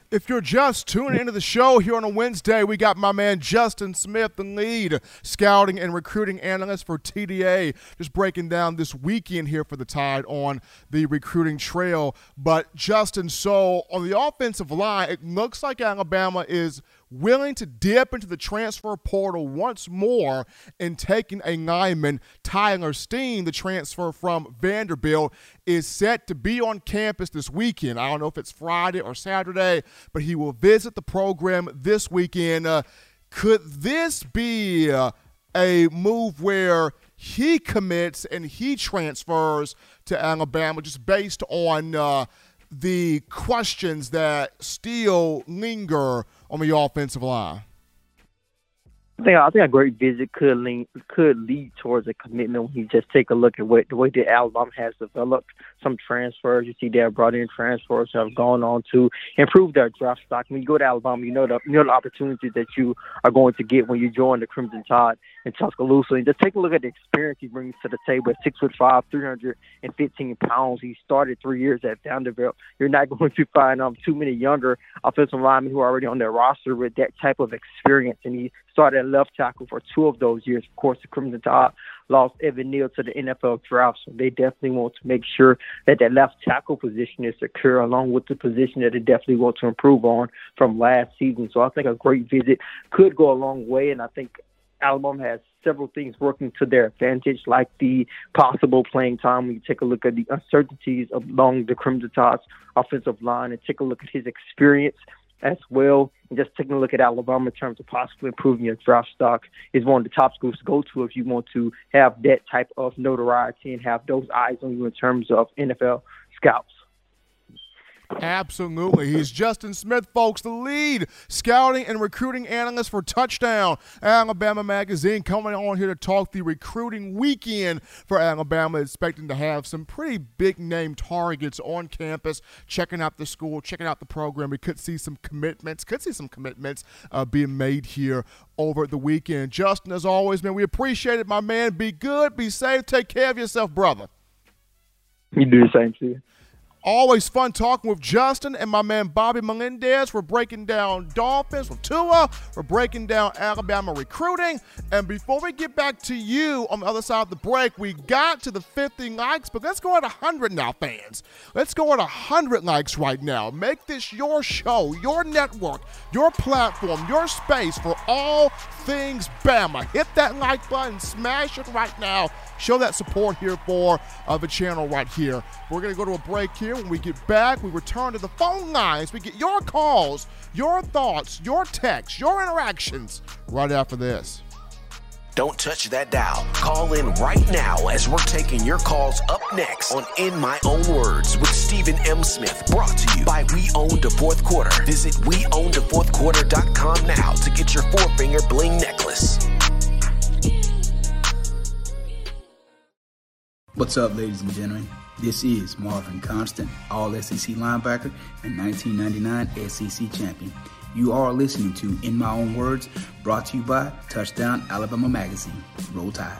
If you're just tuning into the show here on a Wednesday, we got my man Justin Smith, the lead scouting and recruiting analyst for TDA, just breaking down this weekend here for the Tide on the recruiting trail. But Justin, so on the offensive line, it looks like Alabama is – willing to dip into the transfer portal once more and taking a lineman. Tyler Steen, the transfer from Vanderbilt, is set to be on campus this weekend. I don't know if it's Friday or Saturday, but he will visit the program this weekend. Uh, could this be uh, a move where he commits and he transfers to Alabama just based on uh, the questions that still linger on the offensive line? I think I think a great visit could lean, could lead towards a commitment when you just take a look at what the way that Alabama has developed. Some transfers you see they have brought in transfers have gone on to improve their draft stock. When you go to Alabama, you know the you know the opportunities that you are going to get when you join the Crimson Tide in Tuscaloosa. And just take a look at the experience he brings to the table. Six foot five, three hundred and fifteen pounds, he started three years at Vanderbilt. You're not going to find um too many younger offensive linemen who are already on their roster with that type of experience. And he started left tackle for two of those years. Of course, the Crimson Tide lost Evan Neal to the NFL draft, so they definitely want to make sure that that left tackle position is secure, along with the position that they definitely want to improve on from last season. So I think a great visit could go a long way, and I think Alabama has several things working to their advantage, like the possible playing time. When you take a look at the uncertainties along the Crimson Tide's offensive line and take a look at his experience as well. And just taking a look at Alabama in terms of possibly improving your draft stock is one of the top schools to go to if you want to have that type of notoriety and have those eyes on you in terms of NFL scouts. Absolutely. He's Justin Smith, folks, the lead scouting and recruiting analyst for Touchdown Alabama Magazine, coming on here to talk the recruiting weekend for Alabama, expecting to have some pretty big name targets on campus, checking out the school, checking out the program. We could see some commitments, could see some commitments uh, being made here over the weekend. Justin, as always, man, we appreciate it, my man. Be good, be safe, take care of yourself, brother. You do the same to you. Always fun talking with Justin and my man Bobby Melendez. We're breaking down Dolphins with Tua. We're breaking down Alabama recruiting. And before we get back to you on the other side of the break, we got to the 50 likes, but let's go at 100 now, fans. Let's go at 100 likes right now. Make this your show, your network, your platform, your space for all things Bama. Hit that like button, smash it right now. Show that support here for uh, the channel right here. We're going to go to a break here. When we get back, we return to the phone lines. We get your calls, your thoughts, your texts, your interactions right after this. Don't touch that dial. Call in right now as we're taking your calls up next on In My Own Words with Stephen M. Smith. Brought to you by We Own the Fourth Quarter. Visit WeOwnTheFourthQuarter.com now to get your four finger bling necklace. What's up, ladies and gentlemen? This is Marvin Constant, All SEC linebacker and 1999 SEC champion. You are listening to In My Own Words, brought to you by Touchdown Alabama Magazine. Roll Tide.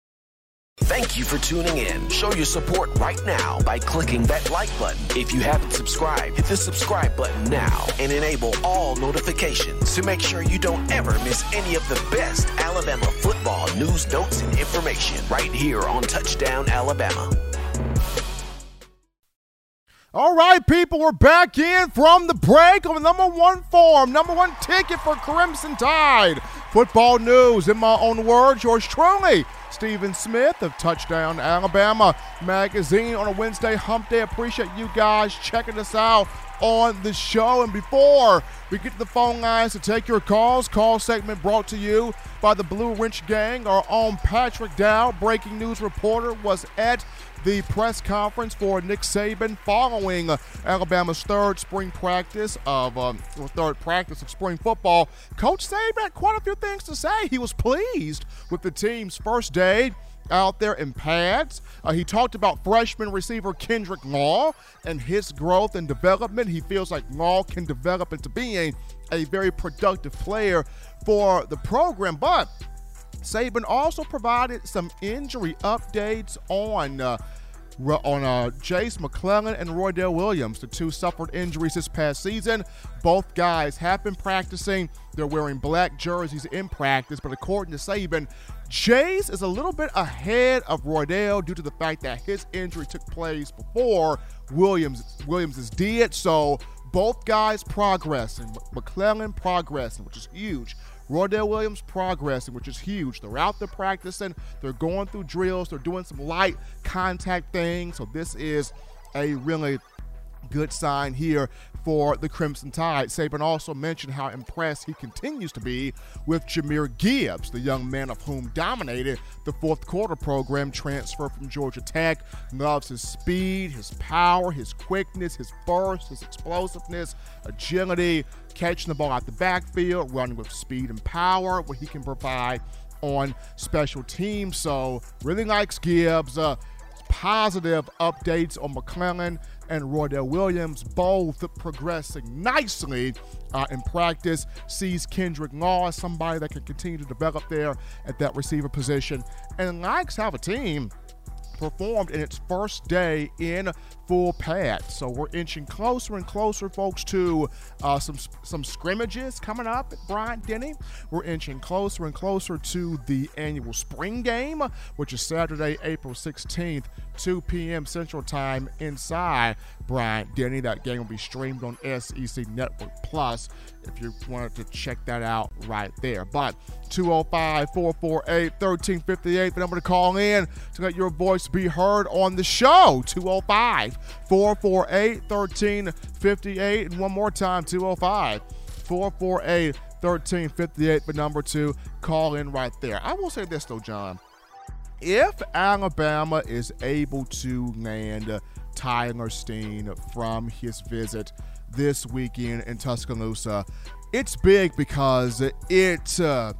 Thank you for tuning in. Show your support right now by clicking that like button. If you haven't subscribed, hit the subscribe button now and enable all notifications to make sure you don't ever miss any of the best Alabama football news, notes, and information right here on Touchdown Alabama. All right, people, we're back in from the break on the number one form, number one ticket for Crimson Tide. Football news, in my own words, yours truly, Stephen Smith of Touchdown Alabama Magazine on a Wednesday hump day. Appreciate you guys checking us out on the show. And before we get to the phone lines to take your calls, call segment brought to you by the Blue Wrench Gang. Our own Patrick Dow, breaking news reporter, was at the press conference for Nick Saban following Alabama's third spring practice of um, third practice of spring football. Coach Saban had quite a few things to say. He was pleased with the team's first day out there in pads. Uh, he talked about freshman receiver Kendrick Law and his growth and development. He feels like Law can develop into being a very productive player for the program, but Saban also provided some injury updates on uh, on uh, Jase McClellan and Roydell Williams. The two suffered injuries this past season. Both guys have been practicing. They're wearing black jerseys in practice, but according to Saban, Jase is a little bit ahead of Roydell due to the fact that his injury took place before Williams Williams is dead. So both guys progressing. McClellan progressing, which is huge. Roydell Williams progressing, which is huge. They're out there practicing, they're going through drills, they're doing some light contact things. So this is a really good sign here for the Crimson Tide. Saban also mentioned how impressed he continues to be with Jahmyr Gibbs, the young man of whom dominated the fourth quarter program transfer from Georgia Tech. Loves his speed, his power, his quickness, his burst, his explosiveness, agility, catching the ball out the backfield, running with speed and power, what he can provide on special teams. So really likes Gibbs. Uh, positive updates on McClellan and Roydell Williams, both progressing nicely uh, in practice. Sees Kendrick Law as somebody that can continue to develop there at that receiver position, and likes how the team performed in its first day in full pad. So we're inching closer and closer, folks, to uh, some some scrimmages coming up at Bryant Denny. We're inching closer and closer to the annual spring game, which is Saturday, April 16th, 2 p.m. Central Time inside Bryant Denny. That game will be streamed on SEC Network Plus if you wanted to check that out right there. But 205 448 1358, the number to call in to let your voice be heard on the show. 205 448 1358. And one more time, 205 448 1358, the number to call in right there. I will say this though, John. If Alabama is able to land Tyler Steen from his visit this weekend in Tuscaloosa, it's big because it uh,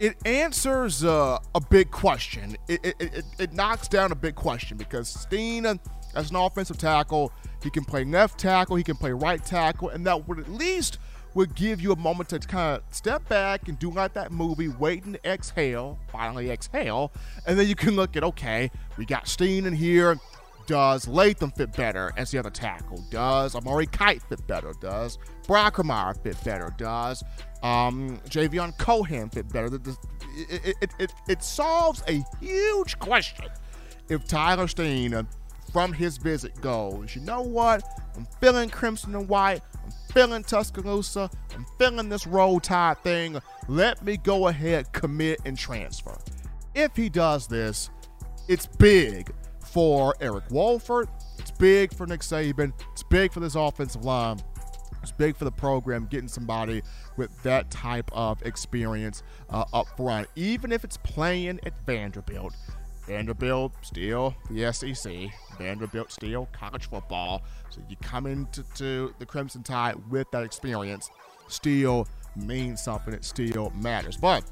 it answers uh, a big question. It, it, it, it knocks down a big question because Steen, as an offensive tackle, he can play left tackle, he can play right tackle, and that would at least would give you a moment to kind of step back and do like that movie, wait and exhale, finally exhale, and then you can look at okay, we got Steen in here. Does Latham fit better as the other tackle? Does Amari Kight fit better? Does Brockermeyer fit better? Does um, Javion Cohen fit better? It, it, it, it, solves a huge question if Tyler Steen from his visit goes, you know what? I'm feeling crimson and white. I'm feeling Tuscaloosa. I'm feeling this roll tide thing. Let me go ahead, commit, and transfer. If he does this, it's big for Eric Wolford. It's big for Nick Saban. It's big for this offensive line. It's big for the program getting somebody with that type of experience uh, up front, even if it's playing at Vanderbilt. Vanderbilt still the SEC. Vanderbilt still college football. So you come into the Crimson Tide with that experience, still means something. It still matters. But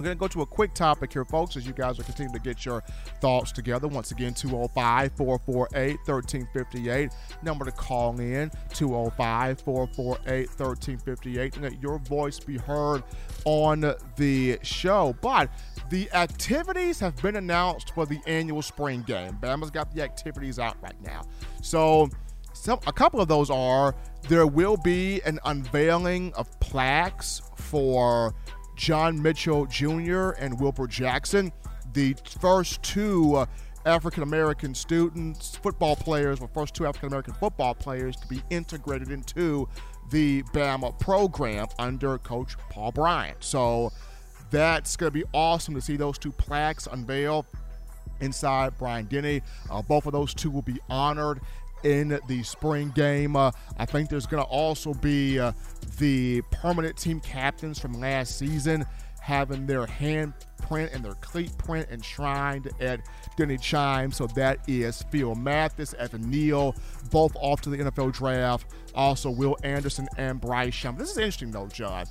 we're going to go to a quick topic here, folks, as you guys are continuing to get your thoughts together. Once again, 205 448 1358. Number to call in 205 448 1358 and let your voice be heard on the show. But the activities have been announced for the annual spring game. Bama's got the activities out right now. So, some, a couple of those are there will be an unveiling of plaques for John Mitchell Jr. and Wilbur Jackson, the first two uh, African American students, football players, the first two African American football players to be integrated into the Bama program under Coach Paul Bryant. So that's going to be awesome to see those two plaques unveiled inside Bryant Denny. Uh, both of those two will be honored in the spring game. Uh, I think there's going to also be uh, the permanent team captains from last season having their hand print and their cleat print enshrined at Denny Chime. So that is Phil Mathis, Evan Neal, both off to the NFL draft. Also, Will Anderson and Bryce Young. This is interesting, though, John.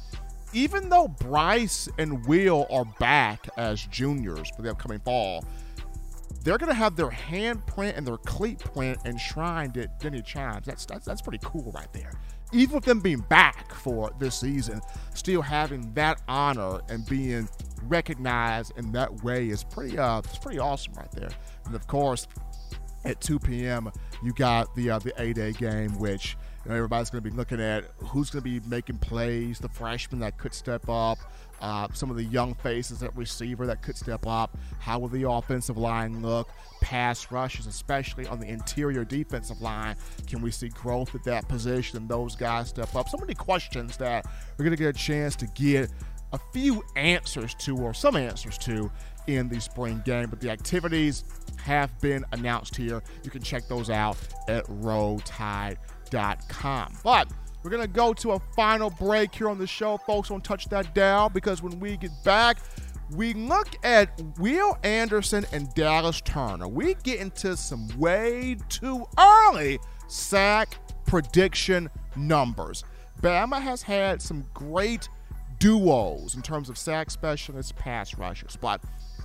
Even though Bryce and Will are back as juniors for the upcoming fall, they're going to have their handprint and their cleat print enshrined at Denny Chimes. That's, that's, that's pretty cool right there. Even with them being back for this season, still having that honor and being recognized in that way is pretty uh it's pretty awesome right there. And of course, at 2 p.m. you got the uh, the A-Day game, which you know, everybody's going to be looking at who's going to be making plays, the freshmen that could step up, uh, some of the young faces at receiver that could step up. How will the offensive line look? Pass rushes, especially on the interior defensive line. Can we see growth at that position and those guys step up? So many questions that we're going to get a chance to get a few answers to, or some answers to, in the spring game. But the activities have been announced here. You can check those out at RollTide.com. But we're going to go to a final break here on the show. Folks, don't touch that down because when we get back, we look at Will Anderson and Dallas Turner. We get into some way too early sack prediction numbers. Bama has had some great duos in terms of sack specialists, pass rushers, but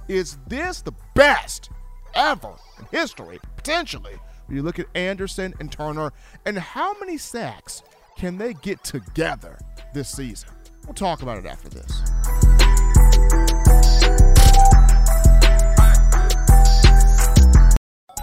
is this the best ever in history, potentially? When you look at Anderson and Turner, and how many sacks can they get together this season? We'll talk about it after this.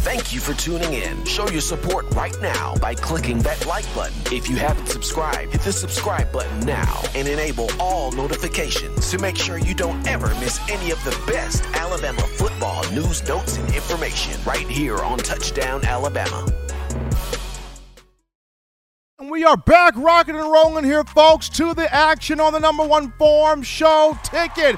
Thank you for tuning in. Show your support right now by clicking that like button. If you haven't subscribed, hit the subscribe button now and enable all notifications to make sure you don't ever miss any of the best Alabama football news, notes, and information right here on Touchdown Alabama. And we are back rocking and rolling here, folks, to the action on the number one form show ticket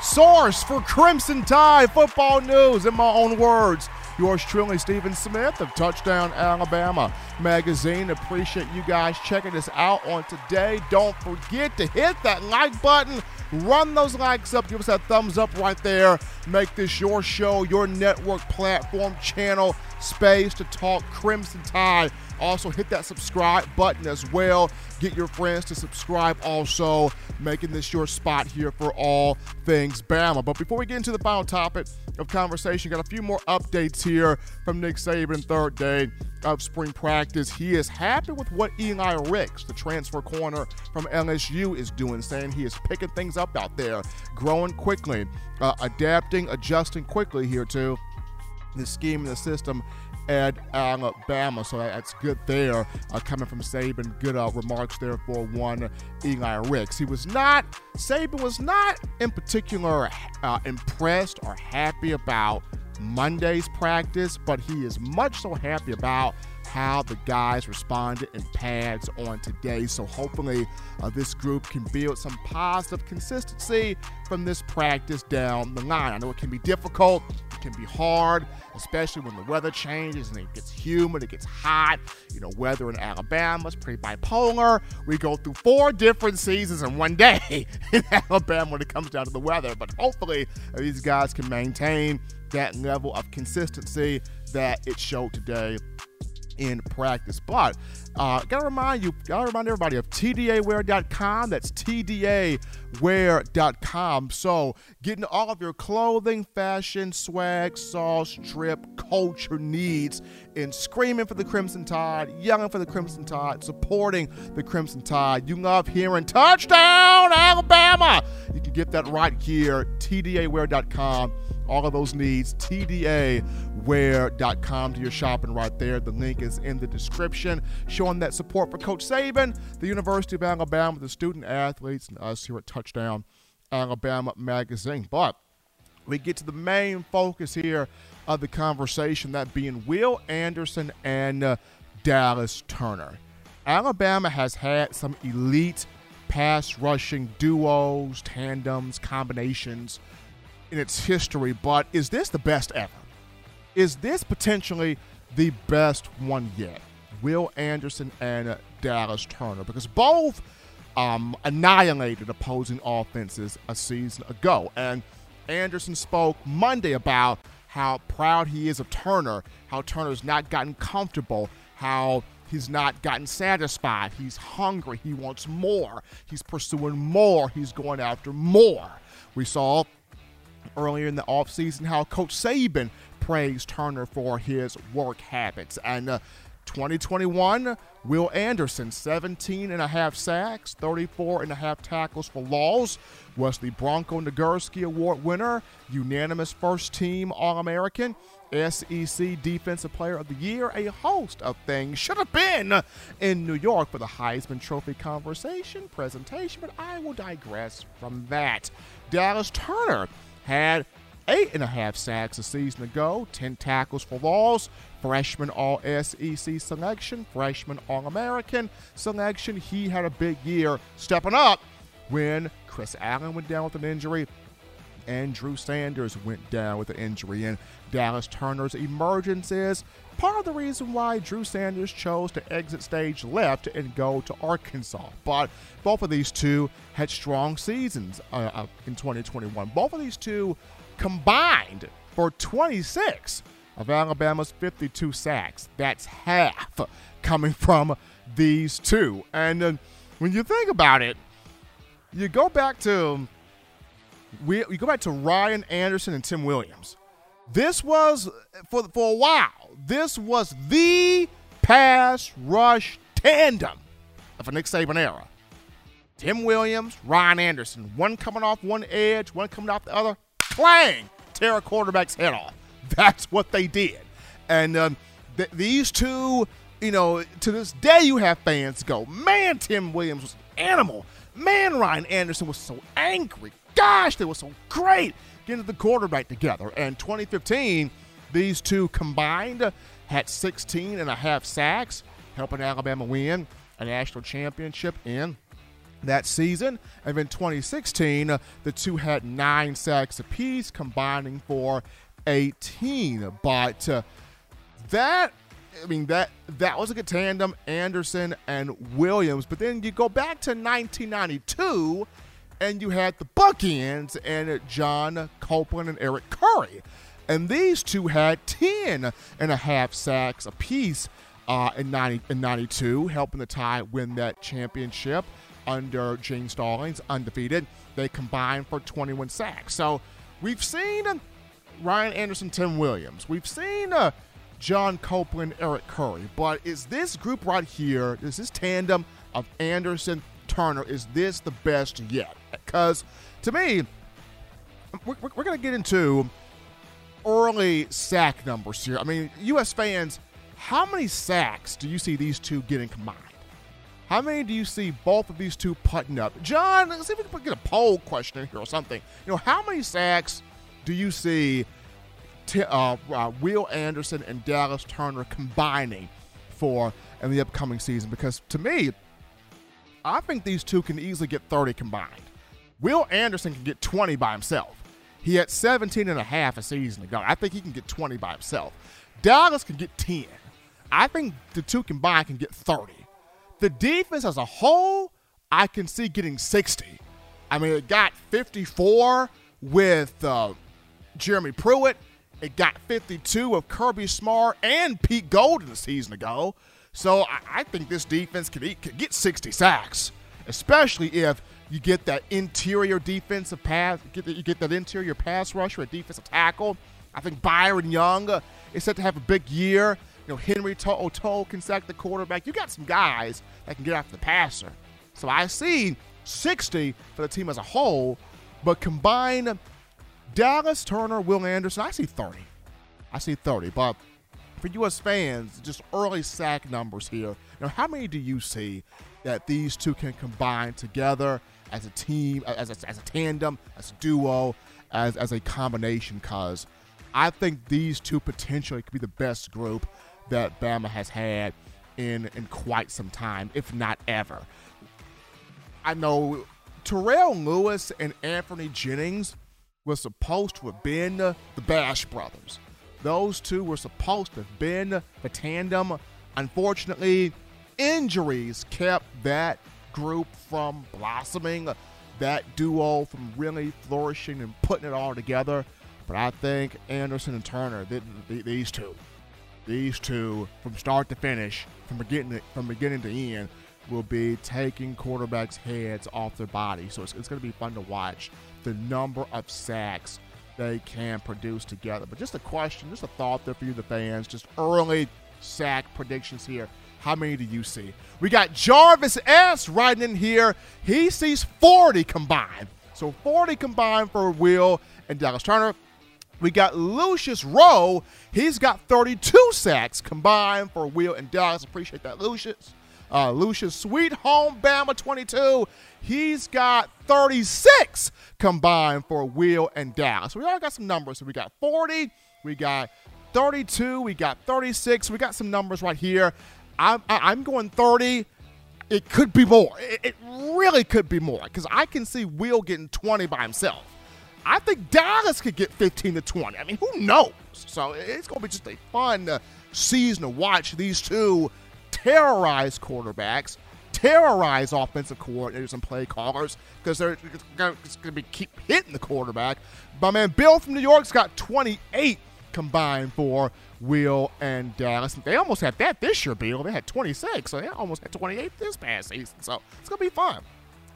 source for Crimson Tide football news, in my own words. Yours truly, Stephen Smith of Touchdown Alabama Magazine. Appreciate you guys checking us out on today. Don't forget to hit that like button. Run those likes up. Give us that thumbs up right there. Make this your show, your network platform, channel, space to talk Crimson Tide. Also, hit that subscribe button as well. Get your friends to subscribe also, making this your spot here for all things Bama. But before we get into the final topic of conversation, got a few more updates here from Nick Saban, third day of spring practice. He is happy with what Eli Ricks, the transfer corner from LSU, is doing, saying he is picking things up out there, growing quickly, uh, adapting, adjusting quickly here too the scheme and the system at Alabama. So that's good there. Uh, coming from Saban, good uh, remarks there for one Eli Ricks. He was not, Saban was not in particular uh, impressed or happy about Monday's practice, but he is much so happy about how the guys responded in pads on today. So hopefully, uh, this group can build some positive consistency from this practice down the line. I know it can be difficult, it can be hard, especially when the weather changes and it gets humid, it gets hot. You know, weather in Alabama is pretty bipolar. We go through four different seasons in one day in Alabama when it comes down to the weather. But hopefully, uh, these guys can maintain that level of consistency that it showed today in practice. But uh, gotta remind you, gotta remind everybody of TDAwear.com. That's TDAwear.com. So getting all of your clothing, fashion, swag, sauce, trip, culture needs and screaming for the Crimson Tide, yelling for the Crimson Tide, supporting the Crimson Tide. You love hearing touchdown Alabama. You can get that right here, TDAwear.com all of those needs, TDAwear.com to your shopping right there. The link is in the description, showing that support for Coach Saban, the University of Alabama, the student athletes, and us here at Touchdown Alabama Magazine. But we get to the main focus here of the conversation, that being Will Anderson and uh, Dallas Turner. Alabama has had some elite pass rushing duos, tandems, combinations in its history, but is this the best ever? Is this potentially the best one yet? Will Anderson and Dallas Turner, because both um, annihilated opposing offenses a season ago. And Anderson spoke Monday about how proud he is of Turner, how Turner's not gotten comfortable, how he's not gotten satisfied. He's hungry. He wants more. He's pursuing more. He's going after more. We saw earlier in the offseason how Coach Saban praised Turner for his work habits. And uh, 2021, Will Anderson, 17 and a half sacks, 34 and a half tackles for loss, was the Bronco Nagurski Award winner, unanimous first team All American. SEC Defensive Player of the Year, a host of things should have been in New York for the Heisman Trophy conversation presentation, but I will digress from that. Dallas Turner had eight and a half sacks a season ago, 10 tackles for loss, freshman All SEC selection, freshman All American selection. He had a big year stepping up when Chris Allen went down with an injury and Drew Sanders went down with an injury. And Dallas Turner's emergence is part of the reason why Drew Sanders chose to exit stage left and go to Arkansas. But both of these two had strong seasons uh, uh in 2021. Both of these two combined for 26 of Alabama's 52 sacks. That's half coming from these two. And uh, when you think about it, you go back to we, we go back to Ryan Anderson and Tim Williams. This was for for a while. This was the pass rush tandem of a Nick Saban era. Tim Williams, Ryan Anderson, one coming off one edge, one coming off the other, clang, tear a quarterback's head off. That's what they did. And um, th- these two, you know, to this day, you have fans go, man, Tim Williams was an animal. Man, Ryan Anderson was so angry. Gosh, they were so great getting the quarterback together. And 2015, these two combined had 16 and a half sacks, helping Alabama win a national championship in that season. And then 2016, the two had nine sacks apiece, combining for 18. But uh, that I mean that that was a good tandem, Anderson and Williams. But then you go back to 1992, and you had the bookends and John Copeland and Eric Curry, and these two had 10 and a half sacks apiece uh, in 90 in 92, helping the Tide win that championship under Gene Stallings, undefeated. They combined for 21 sacks. So we've seen Ryan Anderson, Tim Williams. We've seen. Uh, John Copeland, Eric Curry. But is this group right here, is this tandem of Anderson, Turner, is this the best yet? Because to me, we're, we're going to get into early sack numbers here. I mean, U.S. fans, how many sacks do you see these two getting combined? How many do you see both of these two putting up? John, let's see if we can get a poll question here or something. You know, how many sacks do you see uh, uh, Will Anderson and Dallas Turner combining for in the upcoming season. Because to me, I think these two can easily get 30 combined. Will Anderson can get 20 by himself. He had 17 and a half a season ago. I think he can get 20 by himself. Dallas can get 10. I think the two combined can get 30. The defense as a whole, I can see getting 60. I mean, it got 54 with uh, Jeremy Pruitt. It got 52 of Kirby Smart and Pete Golding a season ago. So I, I think this defense could, could get 60 sacks, especially if you get that interior defensive pass, get the, you get that interior pass rusher, a defensive tackle. I think Byron Young is set to have a big year. You know, Henry To'oTo'o can sack the quarterback. You got some guys that can get after the passer. So I see 60 for the team as a whole, but combine Dallas Turner, Will Anderson, I see 30. I see 30. But for U.S. fans, just early sack numbers here. Now, how many do you see that these two can combine together as a team, as a, as a tandem, as a duo, as, as a combination? Because I think these two potentially could be the best group that Bama has had in in quite some time, if not ever. I know Terrell Lewis and Anfernee Jennings was supposed to have been the Bash brothers. Those two were supposed to have been the tandem. Unfortunately, injuries kept that group from blossoming, that duo from really flourishing and putting it all together. But I think Anderson and Turner, these two, these two, from start to finish, from beginning from beginning to end, will be taking quarterbacks' heads off their body. So it's, it's going to be fun to watch the number of sacks they can produce together. But just a question, just a thought there for you, the fans. Just early sack predictions here. How many do you see? We got Jarvis S. riding in here. He sees 40 combined. So 40 combined for Will and Dallas Turner. We got Lucius Rowe. He's got 32 sacks combined for Will and Dallas. Appreciate that, Lucius. Uh, Lucius Sweet Home Bama 22. He's got 36 combined for Will and Dallas. So we all got some numbers. So we got 40, we got 32, we got 36. We got some numbers right here. I'm, I'm going 30. It could be more. It, it really could be more because I can see Will getting 20 by himself. I think Dallas could get 15 to 20. I mean, who knows? So it's going to be just a fun season to watch these two terrorize quarterbacks, terrorize offensive coordinators and play callers because they're going to be keep hitting the quarterback. But man, Bill from New York's got 28 combined for Will and Dallas. They almost had that this year, Bill. They had 26, so they almost had 28 this past season. So it's going to be fun.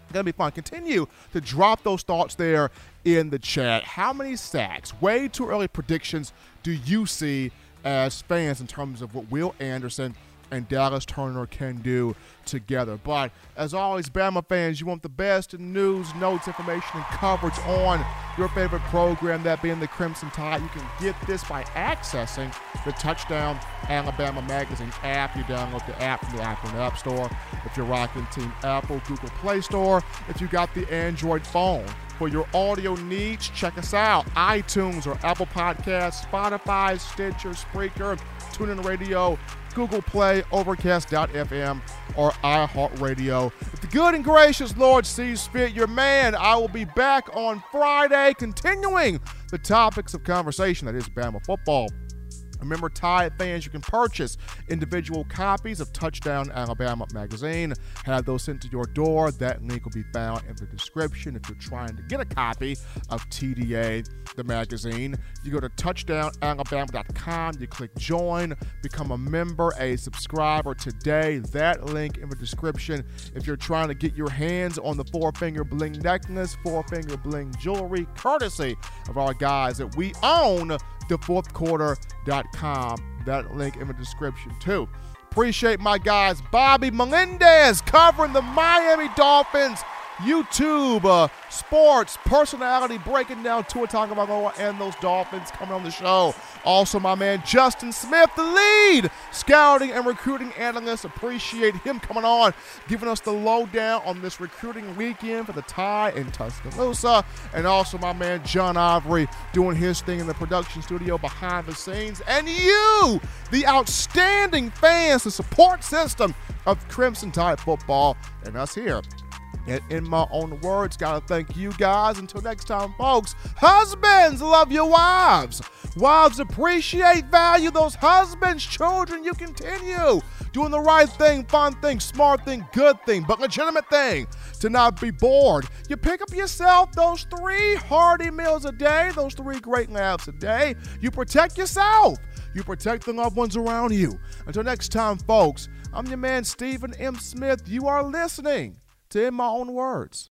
It's going to be fun. Continue to drop those thoughts there in the chat. How many sacks, way too early predictions, do you see as fans in terms of what Will Anderson and Dallas Turner can do together. But as always, Bama fans, you want the best news, notes, information, and coverage on your favorite program, that being the Crimson Tide. You can get this by accessing the Touchdown Alabama Magazine app. You download the app from the iPhone App Store. If you're rocking Team Apple, Google Play Store. If you got the Android phone. For your audio needs, check us out. iTunes or Apple Podcasts, Spotify, Stitcher, Spreaker, TuneIn Radio, Google Play, Overcast.fm, or iHeartRadio. If the good and gracious Lord sees fit, your man, I will be back on Friday continuing the topics of conversation that is Bama football. Remember, Tide fans, you can purchase individual copies of Touchdown Alabama magazine. Have those sent to your door. That link will be found in the description if you're trying to get a copy of TDA, the magazine. You go to touchdownalabama.com, you click join, become a member, a subscriber today. That link in the description. If you're trying to get your hands on the four finger bling necklace, four finger bling jewelry, courtesy of our guys that we own thefourthquarter.com. That link in the description, too. Appreciate my guys, Bobby Melendez covering the Miami Dolphins. YouTube uh, sports personality breaking down Tua Tagovailoa and those Dolphins coming on the show. Also, my man Justin Smith, the lead scouting and recruiting analyst. Appreciate him coming on, giving us the lowdown on this recruiting weekend for the Tide in Tuscaloosa. And also, my man John Ivory doing his thing in the production studio behind the scenes. And you, the outstanding fans, the support system of Crimson Tide football, and us here and in my own words, gotta thank you guys. Until next time, folks, husbands love your wives. Wives appreciate, value those husbands. Children, you continue doing the right thing, fun thing, smart thing, good thing, but legitimate thing to not be bored. You pick up yourself those three hearty meals a day, those three great laughs a day. You protect yourself. You protect the loved ones around you. Until next time, folks, I'm your man, Stephen M. Smith. You are listening to in my own words.